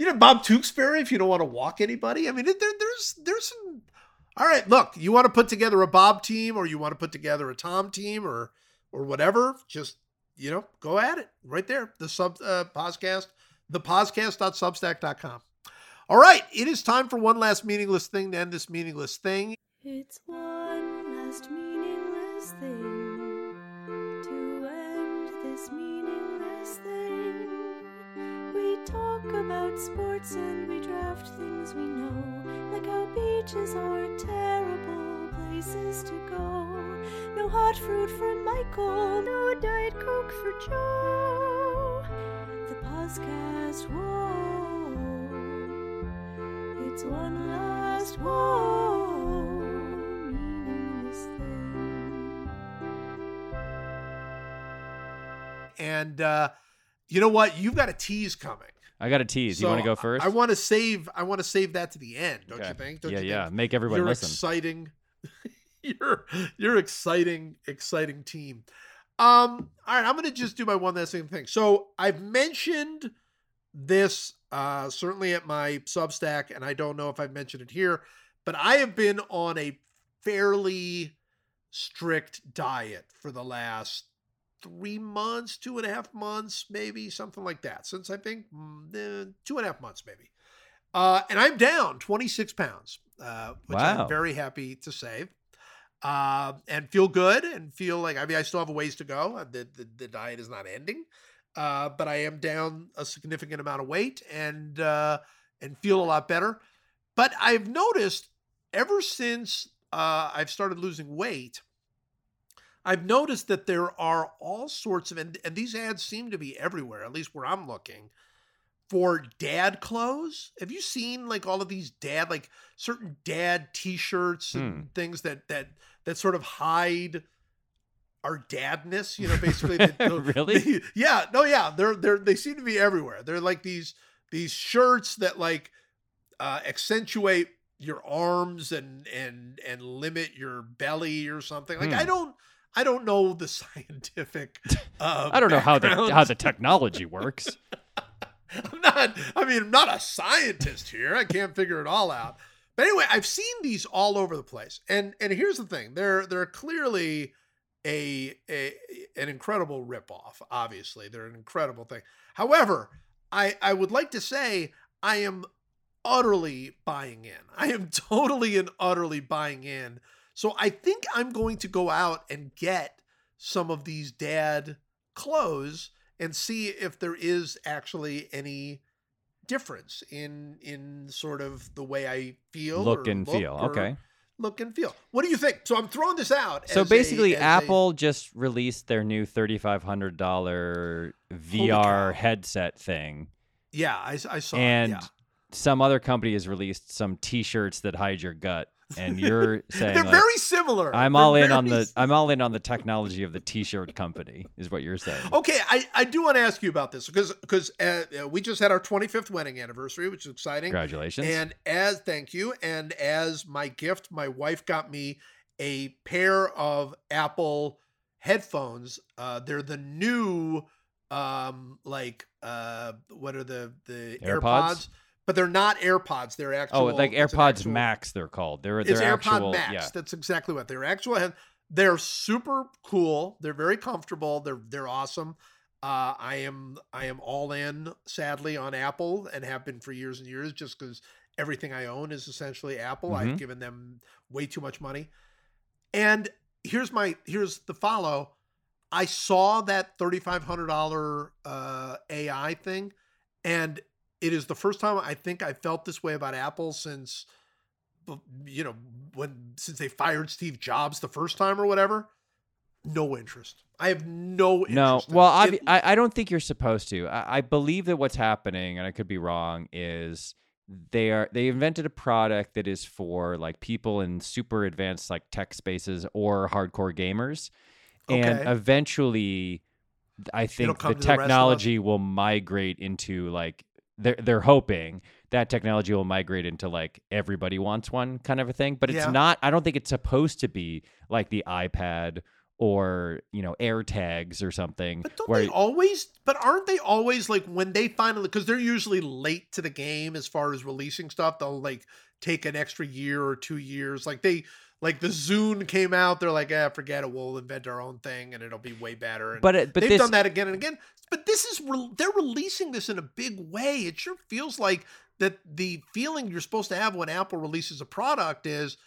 You know, Bob Tewksbury, if you don't want to walk anybody. I mean, there, there's there's some. All right, look, you want to put together a Bob team, or you want to put together a Tom team, or or whatever. Just you know, go at it right there. The sub uh, podcast, the podcast.substack.com. All right, it is time for one last meaningless thing to end this meaningless thing. It's one last meaningless thing talk about sports and we draft things we know, like how beaches are terrible places to go. No hot fruit for Michael, no Diet Coke for Joe. The podcast, whoa. It's one last whoa meaningless thing. And uh, you know what? You've got a tease coming. I got a tease. you want to go first? I, want to save. I want to save that to the end. Don't Okay. you think? Don't yeah, you yeah. Think? Make everyone You're listen. exciting. you're you're exciting, exciting team. Um. All right. I'm gonna just do my one last thing thing. So I've mentioned this uh certainly at my Substack, and I don't know if I've mentioned it here, but I have been on a fairly strict diet for the last three months, two and a half months, maybe something like that. Since I think mm, eh, two and a half months, maybe. Uh, and I'm down 26 pounds, uh, which Wow. I'm very happy to say. Uh, and feel good and feel like, I mean, I still have a ways to go. Uh, The, the, the diet is not ending, uh, but I am down a significant amount of weight and, uh, and feel a lot better. But I've noticed ever since uh, I've started losing weight, I've noticed that there are all sorts of, and, and these ads seem to be everywhere, at least where I'm looking, for dad clothes. Have you seen like all of these dad, like certain dad T-shirts and Hmm. things that that that sort of hide our dadness? You know, basically. the- the- Really? yeah. No. Yeah. They're they're they seem to be everywhere. They're like these these shirts that like uh, accentuate your arms and and and limit your belly or something. Like I Hmm. don't I don't know the scientific. Uh, I don't know how the how the technology works. I'm not. I mean, I'm not a scientist here. I can't figure it all out. But anyway, I've seen these all over the place, and and here's the thing: they're they're clearly a, a an incredible ripoff. Obviously, they're an incredible thing. However, I I would like to say I am utterly buying in. I am totally and utterly buying in. So I think I'm going to go out and get some of these dad clothes and see if there is actually any difference in in sort of the way I feel Look and feel. or Okay. Look and feel. What do you think? So I'm throwing this out. So as a- basically, as a- Apple just released their new thirty-five hundred dollar VR headset thing, yeah, I, I saw. it, and yeah. some other company has released some T-shirts that hide your gut, and you're saying they're like, very similar. I'm They're all in on the I'm all in on the technology of the T-shirt company, is what you're saying. Okay, I, I do want to ask you about this because because uh, uh, we just had our 25th wedding anniversary, which is exciting. Congratulations. And as thank you, and as my gift, my wife got me a pair of Apple headphones. Uh, they're the new, um, like uh, what are the the AirPods? AirPods? But they're not AirPods. They're actual. oh, like AirPods actual- Max, they're called. They're It's they're AirPod actual. Max. Yeah. That's exactly what they're actual. They're super cool. They're very comfortable. They're they're awesome. Uh, I am I am all in, sadly, on Apple and have been for years and years, just because everything I own is essentially Apple. I've Mhm. given them way too much money. And here's my here's the follow. I saw that thirty five hundred dollar uh, AI thing, and it is the first time I think I felt this way about Apple since, you know, when since they fired Steve Jobs the first time or whatever. No interest. I have no interest. No, well. I, I don't think you're supposed to. I, I believe that what's happening, and I could be wrong, is they are they invented a product that is for like people in super advanced like tech spaces or hardcore gamers, and eventually, I think the to the rest of us. technology will migrate into like they're they're hoping that technology will migrate into like everybody wants one kind of a thing, but it's Yeah. not. I don't think it's supposed to be like the iPad or you know AirTags or something. But don't where they always? But aren't they always like when they finally? Because they're usually late to the game as far as releasing stuff. They'll like take an extra year or two years. Like they, like the Zune came out. They're like, ah, forget it. We'll invent our own thing, and it'll be way better. And but it, but they've this done that again and again. But this is re- they're releasing this in a big way. It sure feels like that. The feeling you're supposed to have when Apple releases a product is,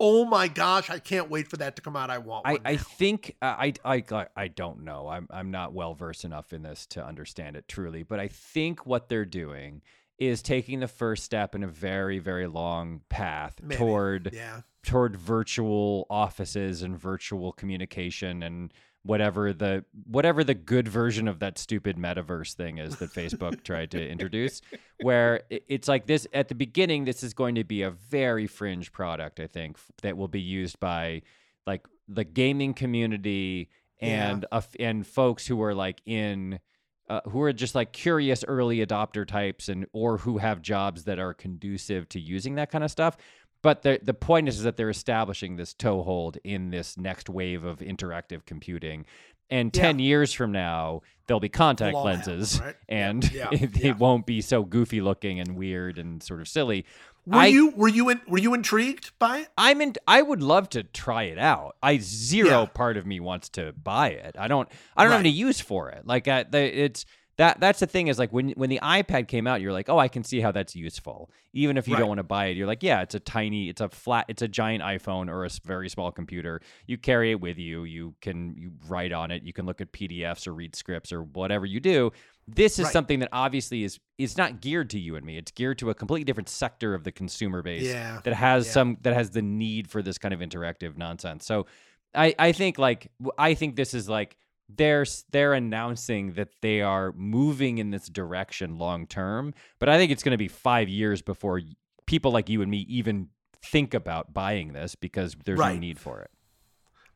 oh my gosh, I can't wait for that to come out. I want I, one. I now." think uh, I, I I I don't know. I'm I'm not well versed enough in this to understand it truly, but I think what they're doing is taking the first step in a very very long path Maybe. toward yeah. Toward virtual offices and virtual communication and whatever the whatever the good version of that stupid metaverse thing is that Facebook tried to introduce where it's like this at the beginning this is going to be a very fringe product I think that will be used by like the gaming community and a f and folks who are like in uh, who are just like curious early adopter types and or who have jobs that are conducive to using that kind of stuff but the the point is, is that they're establishing this toehold in this next wave of interactive computing and 10 years from now there'll be contact We'll all have lenses right? And yeah, it, yeah. it won't be so goofy looking and weird and sort of silly Were I- you were you in, were you intrigued by it? I'm in. I would love to try it out. I zero part of me wants to buy it. I don't. I don't have any use for it. Like I, the, it's that. That's the thing is like when when the iPad came out, you're like, oh, I can see how that's useful. Even if you Right. don't want to buy it, you're like, yeah, it's a tiny, it's a flat, it's a giant iPhone or a very small computer. You carry it with you. You can you write on it. You can look at PDFs or read scripts or whatever you do. This is Right. something that obviously is is not geared to you and me. It's geared to a completely different sector of the consumer base Yeah. that has Yeah. some that has the need for this kind of interactive nonsense. So I I think like I think this is like they're they're announcing that they are moving in this direction long term, but I think it's going to be 5 years before people like you and me even think about buying this because there's no need for it.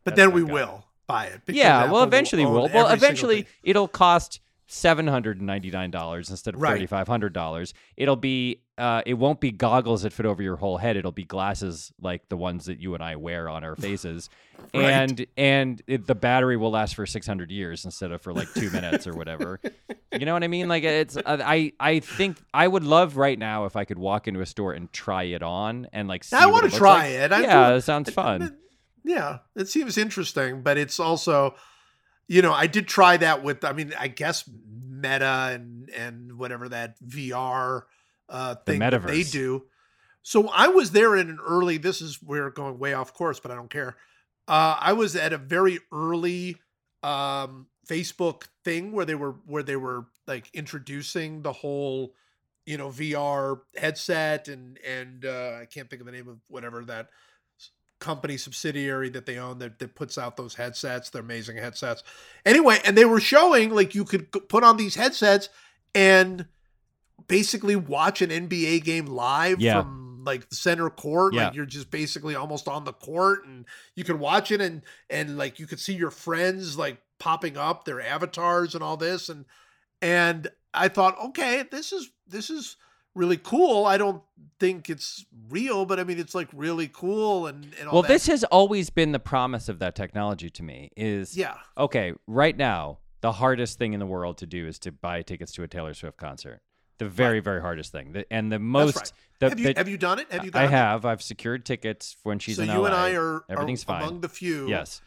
But That's then we gut. will buy it. yeah, Apple well eventually we'll. Well, eventually it'll cost seven hundred and ninety nine dollars instead of Right. thirty five hundred dollars. It'll be uh, it won't be goggles that fit over your whole head. It'll be glasses like the ones that you and I wear on our faces, Right. and and it, the battery will last for six hundred years instead of for like two minutes or whatever. You know what I mean? Like it's uh, I I think I would love right now if I could walk into a store and try it on and like see I wanna try like. it. I yeah, do- it sounds fun. Yeah, it seems interesting, but it's also, you know, I did try that with. I mean, I guess Meta and and whatever that VR uh, thing that they do. So I was there in an early. This is we're going way off course, but I don't care. Uh, I was at a very early um, Facebook thing where they were where they were like introducing the whole, you know, VR headset and and uh, I can't think of the name of whatever that company subsidiary that they own that, that puts out those headsets. They're amazing headsets. Anyway, and they were showing like you could put on these headsets and basically watch an NBA game live Yeah. from like the center court. Yeah. Like you're just basically almost on the court and you can watch it and and like you could see your friends like popping up, their avatars and all this. And and I thought, okay, this is this is really cool. I don't think it's real, but I mean it's like really cool and, and all Well, that. this has always been the promise of that technology to me. Is yeah. okay, right now, the hardest thing in the world to do is to buy tickets to a Taylor Swift concert. The very, very hardest thing. The, and the most. right. The, have you the- have you done it? Have you done I it? have. I've secured tickets when she's so in you LA. and I are, Everything's are fine. among the few. Yes.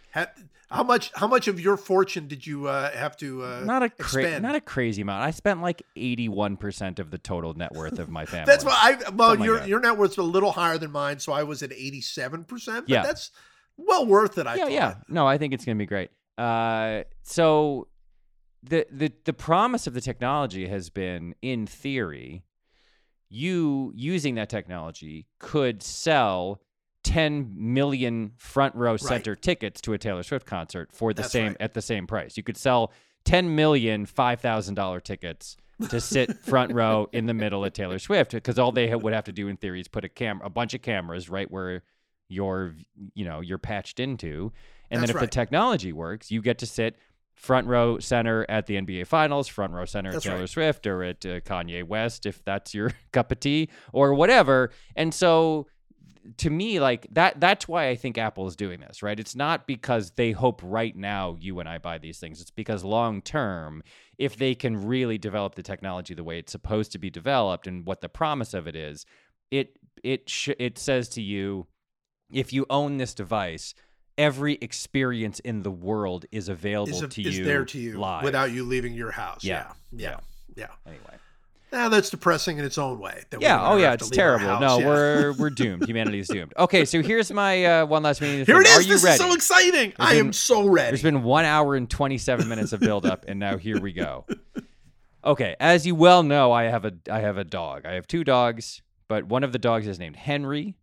How much how much of your fortune did you uh, have to uh, not a cra- not a crazy amount. I spent like eighty one percent of the total net worth of my family. That's why I well Something your that. your net worth's a little higher than mine, so I was at eighty seven percent. But Yeah. that's well worth it. I yeah, thought. yeah. No, I think it's going to be great. Uh, so the the the promise of the technology has been, in theory, you using that technology could sell. 10 million front row center tickets to a Taylor Swift concert for the That's same right. at the same price. You could sell 10 million $5,000 tickets to sit front row in the middle of Taylor Swift because all they ha- would have to do in theory is put a cam a bunch of cameras right where you're you know you're patched into and That's then if right. the technology works you get to sit front row center at the NBA finals front row center That's at Taylor right. Swift or at uh, Kanye West if that's your cup of tea or whatever. And so to me like that that's why I think Apple is doing this right? It's not because they hope right now you and I buy these things. It's because long term if they can really develop the technology the way it's supposed to be developed and what the promise of it is it it sh- it says to you if you own this device every experience in the world is available Is, a, to is you there to you live without you leaving your house. Yeah. Yeah. Yeah. Yeah. anyway Now that's depressing in its own way. yeah oh yeah it's terrible no Yeah. we're we're doomed humanity's doomed okay so here's my uh, one last meeting Here it is. are you this ready is so exciting. I been- am so ready. There's been one hour and 27 minutes of build up, and now here we go. Okay, as you well know, I have a I have a dog. I have two dogs, but one of the dogs is named Henry.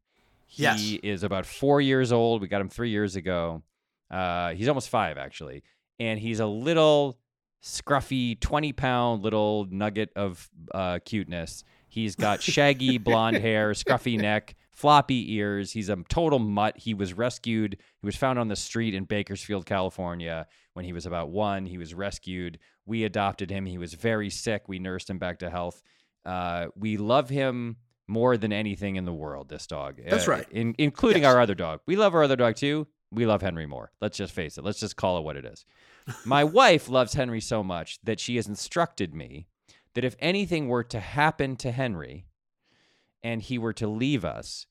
He Yes. is about four years old. We got him three years ago. Uh, he's almost five actually, and he's a little scruffy, 20 pound little nugget of uh, cuteness. He's got shaggy blonde hair, scruffy neck, floppy ears. He's a total mutt. He was rescued. He was found on the street in Bakersfield, California when he was about one. He was rescued. We adopted him. He was very sick. We nursed him back to health. Uh, we love him more than anything in the world, this dog. That's Uh, right. In, including Yes. our other dog. We love our other dog too. We love Henry more. Let's just face it. Let's just call it what it is. My wife loves Henry so much that she has instructed me that if anything were to happen to Henry and he were to leave us,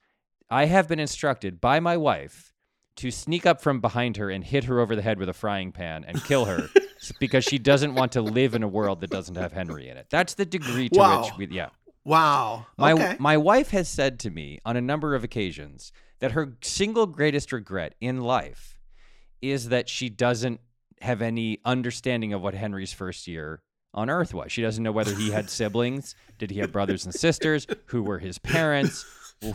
I have been instructed by my wife to sneak up from behind her and hit her over the head with a frying pan and kill her because she doesn't want to live in a world that doesn't have Henry in it. That's the degree to Wow. which we, yeah. Wow. My okay. my wife has said to me on a number of occasions that her single greatest regret in life is that she doesn't have any understanding of what Henry's first year on earth was. She doesn't know whether he had siblings, did he have brothers and sisters, who were his parents,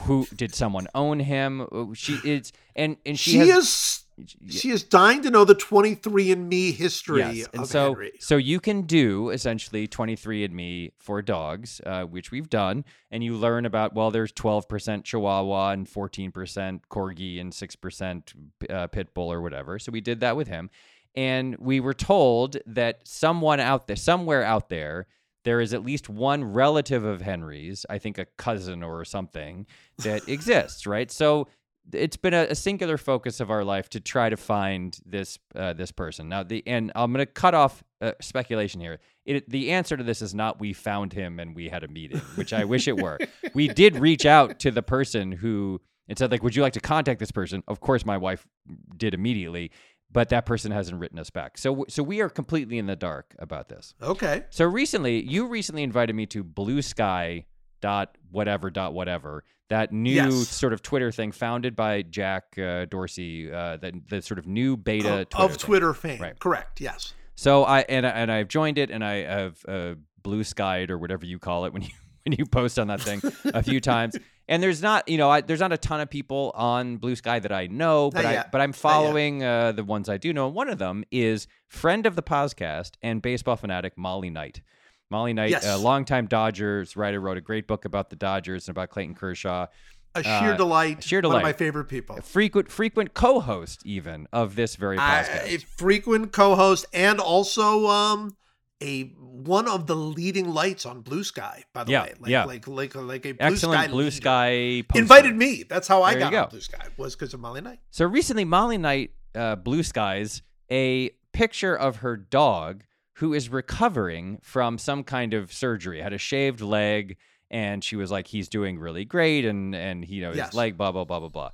who did someone own him? She is and and she, she, has, is she is dying to know the 23andMe history Yes, and of so Henry. so you can do essentially 23andMe for dogs, uh, which we've done, and you learn about well, there's 12% Chihuahua and 14% Corgi and 6% uh, Pit Bull or whatever. So we did that with him, and we were told that someone out there, somewhere out there. There is at least one relative of Henry's, I think a cousin or something, that exists, right? So it's been a, a singular focus of our life to try to find this uh, this person. Now, the and I'm going to cut off uh, speculation here. It, the answer to this is not we found him and we had a meeting, which I wish it were. we did reach out to the person who and said like, "Would you like to contact this person?" Of course, my wife did immediately, but that person hasn't written us back. So so we are completely in the dark about this. Okay. So recently, you recently invited me to Blue Sky dot whatever dot whatever that new Yes. sort of Twitter thing founded by Jack uh, Dorsey, uh, the the sort of new beta Of- Twitter of. Twitter fame. Right. Correct. Yes. So I and and I've joined it and I have uh, blue skied or whatever you call it when you when you post on that thing a few times. And there's not you know I, there's not a ton of people on Blue Sky that I know, but I but I'm following uh, the ones I do know. And one of them is friend of the podcast and baseball fanatic Molly Knight. Molly Knight, Yes. a longtime Dodgers writer, wrote a great book about the Dodgers and about Clayton Kershaw. A sheer Uh, delight. sheer delight. One of my favorite people. A frequent frequent co-host even of this very podcast. a frequent co-host and also um a one of the leading lights on Blue Sky. By the Yeah, way, like, yeah. like like like a Blue Excellent Sky Blue leader. Sky poster. Invited me. That's how I There got go. Blue Sky. Was because of Molly Knight. So recently, Molly Knight, uh, Blue Skies, a picture of her dog who is recovering from some kind of surgery, had a shaved leg, and she was like, he's doing really great, and and you know his Yes. leg, blah blah blah blah blah.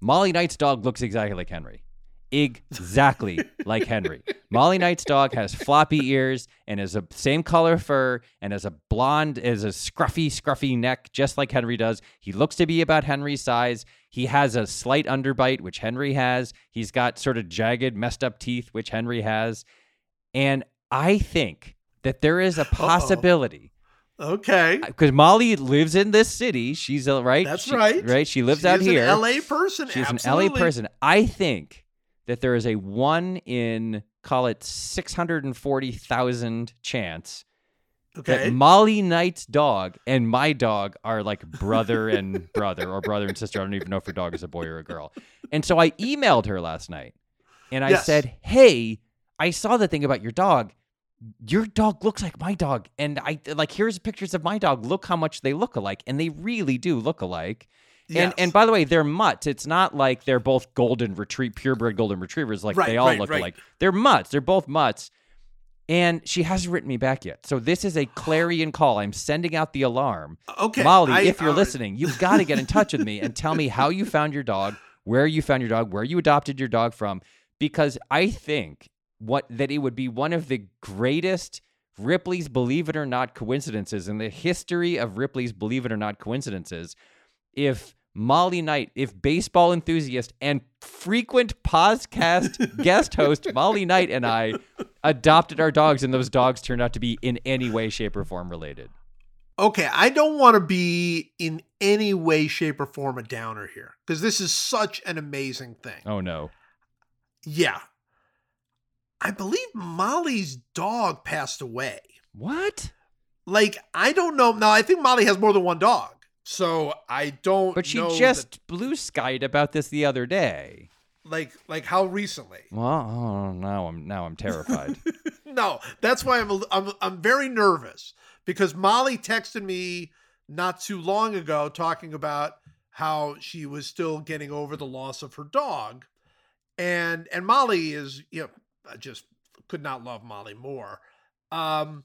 Molly Knight's dog looks exactly like Henry. Exactly like Henry. Molly Knight's dog has floppy ears and is a same color fur and has a blonde, is a scruffy, scruffy neck, just like Henry does. He looks to be about Henry's size. He has a slight underbite, which Henry has. He's got sort of jagged, messed up teeth, which Henry has. And I think that there is a possibility Okay. because Molly lives in this city. She's a right. That's She- right. Right. She lives She out here. An LA person. She's an. LA person. I think that there is a one in call it six hundred and forty thousand chance Okay. that Molly Knight's dog and my dog are like brother and brother or brother and sister. I don't even know if her dog is a boy or a girl. And so I emailed her last night and I Yes. said, Hey, I saw the thing about your dog. Your dog looks like my dog. And I like here's pictures of my dog. Look how much they look alike. And they really do look alike. And and by the way, they're mutts. It's not like they're both golden retrieve purebred golden retrievers like Right, they all right, look right. alike. They're mutts. They're both mutts. And she hasn't written me back yet. So this is a clarion call. I'm sending out the alarm. okay. Molly, I- if you're uh, listening, you've got to get in touch with me and tell me how you found your dog, where you found your dog, where you adopted your dog from, because I think what that it would be one of the greatest Ripley's Believe It or Not coincidences in the history of Ripley's Believe It or Not coincidences if Molly Knight, if baseball enthusiast and frequent podcast guest host Molly Knight and I adopted our dogs and those dogs turned out to be in any way, shape, or form related. Okay, I don't want to be in any way, shape, or form a downer here because this is such an amazing thing. Oh no. Yeah. I believe Molly's dog passed away. What? Like, I don't know. Now, I think Molly has more than one dog. So I don't But she just blue skied about this the other day. like like how recently. Well, oh, now I'm now I'm terrified. no, that's why I'm, I'm I'm very nervous because Molly texted me not too long ago talking about how she was still getting over the loss of her dog, and and Molly is you know I just could not love Molly more. Um,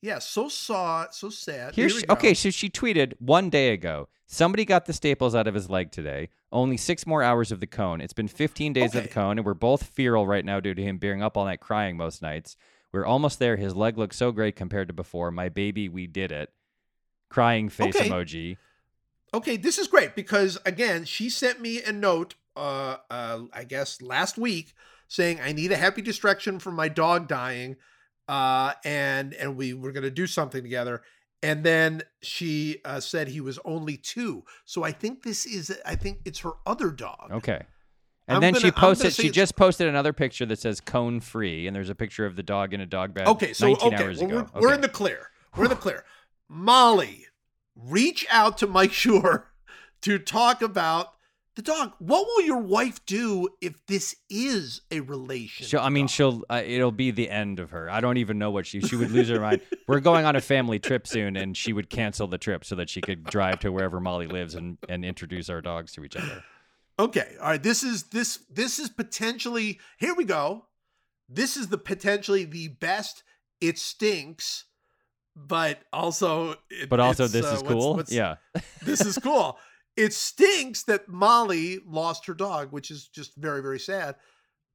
yeah, so saw so sad. Here Here she, we go. okay, so she tweeted one day ago. Somebody got the staples out of his leg today. Only six more hours of the cone. It's been 15 days of the cone, and we're both feral right now due to him being up all night crying most nights. We're almost there. His leg looks so great compared to before. My baby, we did it. Crying face Okay. emoji. Okay, this is great because again, she sent me a note uh uh I guess last week saying I need a happy distraction from my dog dying uh and and we were going to do something together and then she uh, said he was only 2. So I think this is I think it's her other dog. Okay. And I'm then gonna- she posted. She just posted another picture that says "cone free," and there's a picture of the dog in a dog bed. Okay, so 19 okay, hours well, ago. we're, we're in the clear. We're in the clear. Molly, reach out to Mike Schur to talk about the dog. What will your wife do if this is a relation? She'll, I mean, dog? she'll. Uh, it'll be the end of her. I don't even know what she. She would lose her mind. We're going on a family trip soon, and she would cancel the trip so that she could drive to wherever Molly lives and and introduce our dogs to each other. Okay, all right. This is this this is potentially here we go. This is the potentially the best. It stinks, but also it, But also, this uh, is what's- cool. what's- yeah. this is cool. it stinks that Molly lost her dog, which is just very, very sad.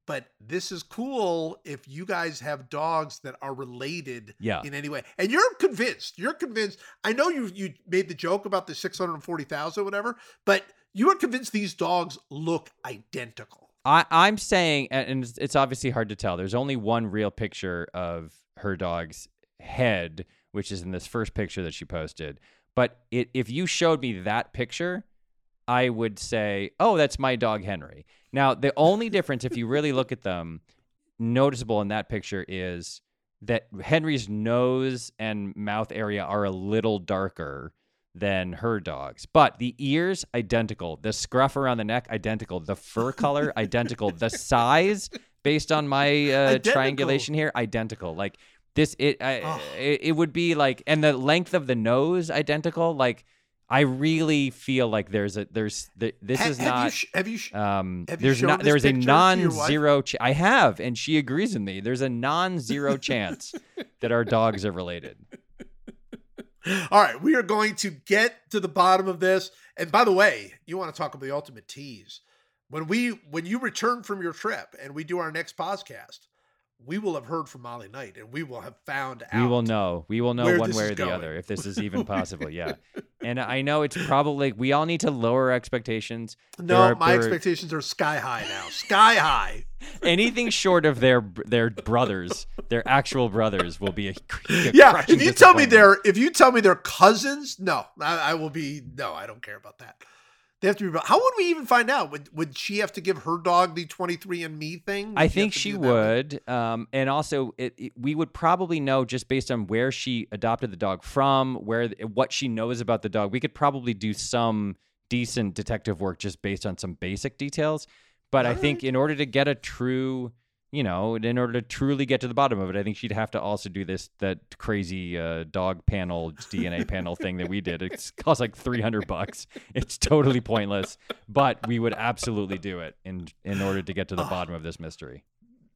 But this is cool if you guys have dogs that are related Yeah. in any way. And you're convinced. You're convinced. I know you you made the joke about the 640,000 whatever, but you are convinced these dogs look identical. I, I'm saying, and it's, it's obviously hard to tell. There's only one real picture of her dog's head, which is in this first picture that she posted. But it, if you showed me that picture, I would say, oh, that's my dog Henry. Now, the only difference, if you really look at them, noticeable in that picture is that Henry's nose and mouth area are a little darker than her dog's. But the ears identical, the scruff around the neck identical, the fur color identical, the size based on my uh, triangulation here identical. Like this it, I, Oh. it it would be like and the length of the nose identical like I really feel like there's a there's th- this is have You not sh- have you? Sh- um, Have there's shown not there's a picture to your wife? non-zero. Ch- I have, and she agrees with me. There's a non-zero chance that our dogs are related. All right, we are going to get to the bottom of this. And by the way, you want to talk about the ultimate tease. When we when you return from your trip and we do our next podcast, we will have heard from Molly Knight and we will have found out. We will know. We will know one way or the going. other if this is even possible. Yeah, and I know it's probably we all need to lower expectations. No, are- my there expectations are sky high now. Sky high. anything short of their their brothers, their actual brothers, will be a, a Yeah, if you tell me they're if you tell me they're cousins, no, I, I will be no, I don't care about that. They have to be. How would we even find out? Would would she have to give her dog the twenty three and Me thing? Would I think she do that way? would, um, and also it, it- we would probably know just based on where she adopted the dog from, where what she knows about the dog. We could probably do some decent detective work just based on some basic details. But I think in order to get a true, you know, in order to truly get to the bottom of it, I think she'd have to also do this that crazy uh, dog panel DNA panel thing that we did. It costs like three hundred bucks. It's totally pointless, but we would absolutely do it in in order to get to the bottom of this mystery.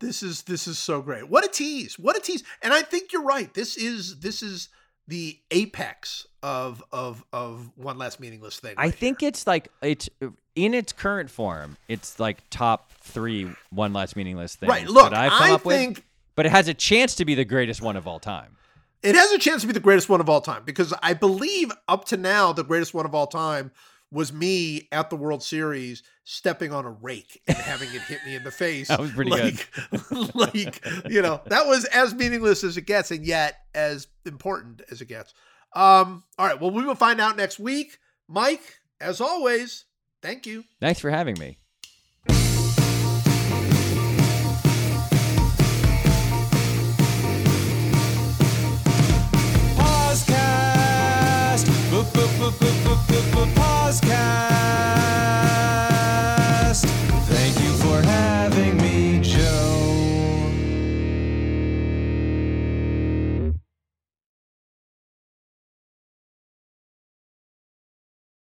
This is this is so great. What a tease! What a tease! And I think you're right. This is this is the apex of of of one last meaningless thing. I think here. it's like it's in its current form. It's like top three one less meaningless thing. right. Look, that I've come I up think with, but it has a chance to be the greatest one of all time. it has a chance to be the greatest one of all time because I believe up to now the greatest one of all time was me at the World Series stepping on a rake and having it hit me in the face. That was pretty like, good. like you know, that was as meaningless as it gets, and yet as important as it gets. Um, all right. Well, we will find out next week. Mike, as always, thank you. Thanks for having me. Poscast. Poscast. Thank you for having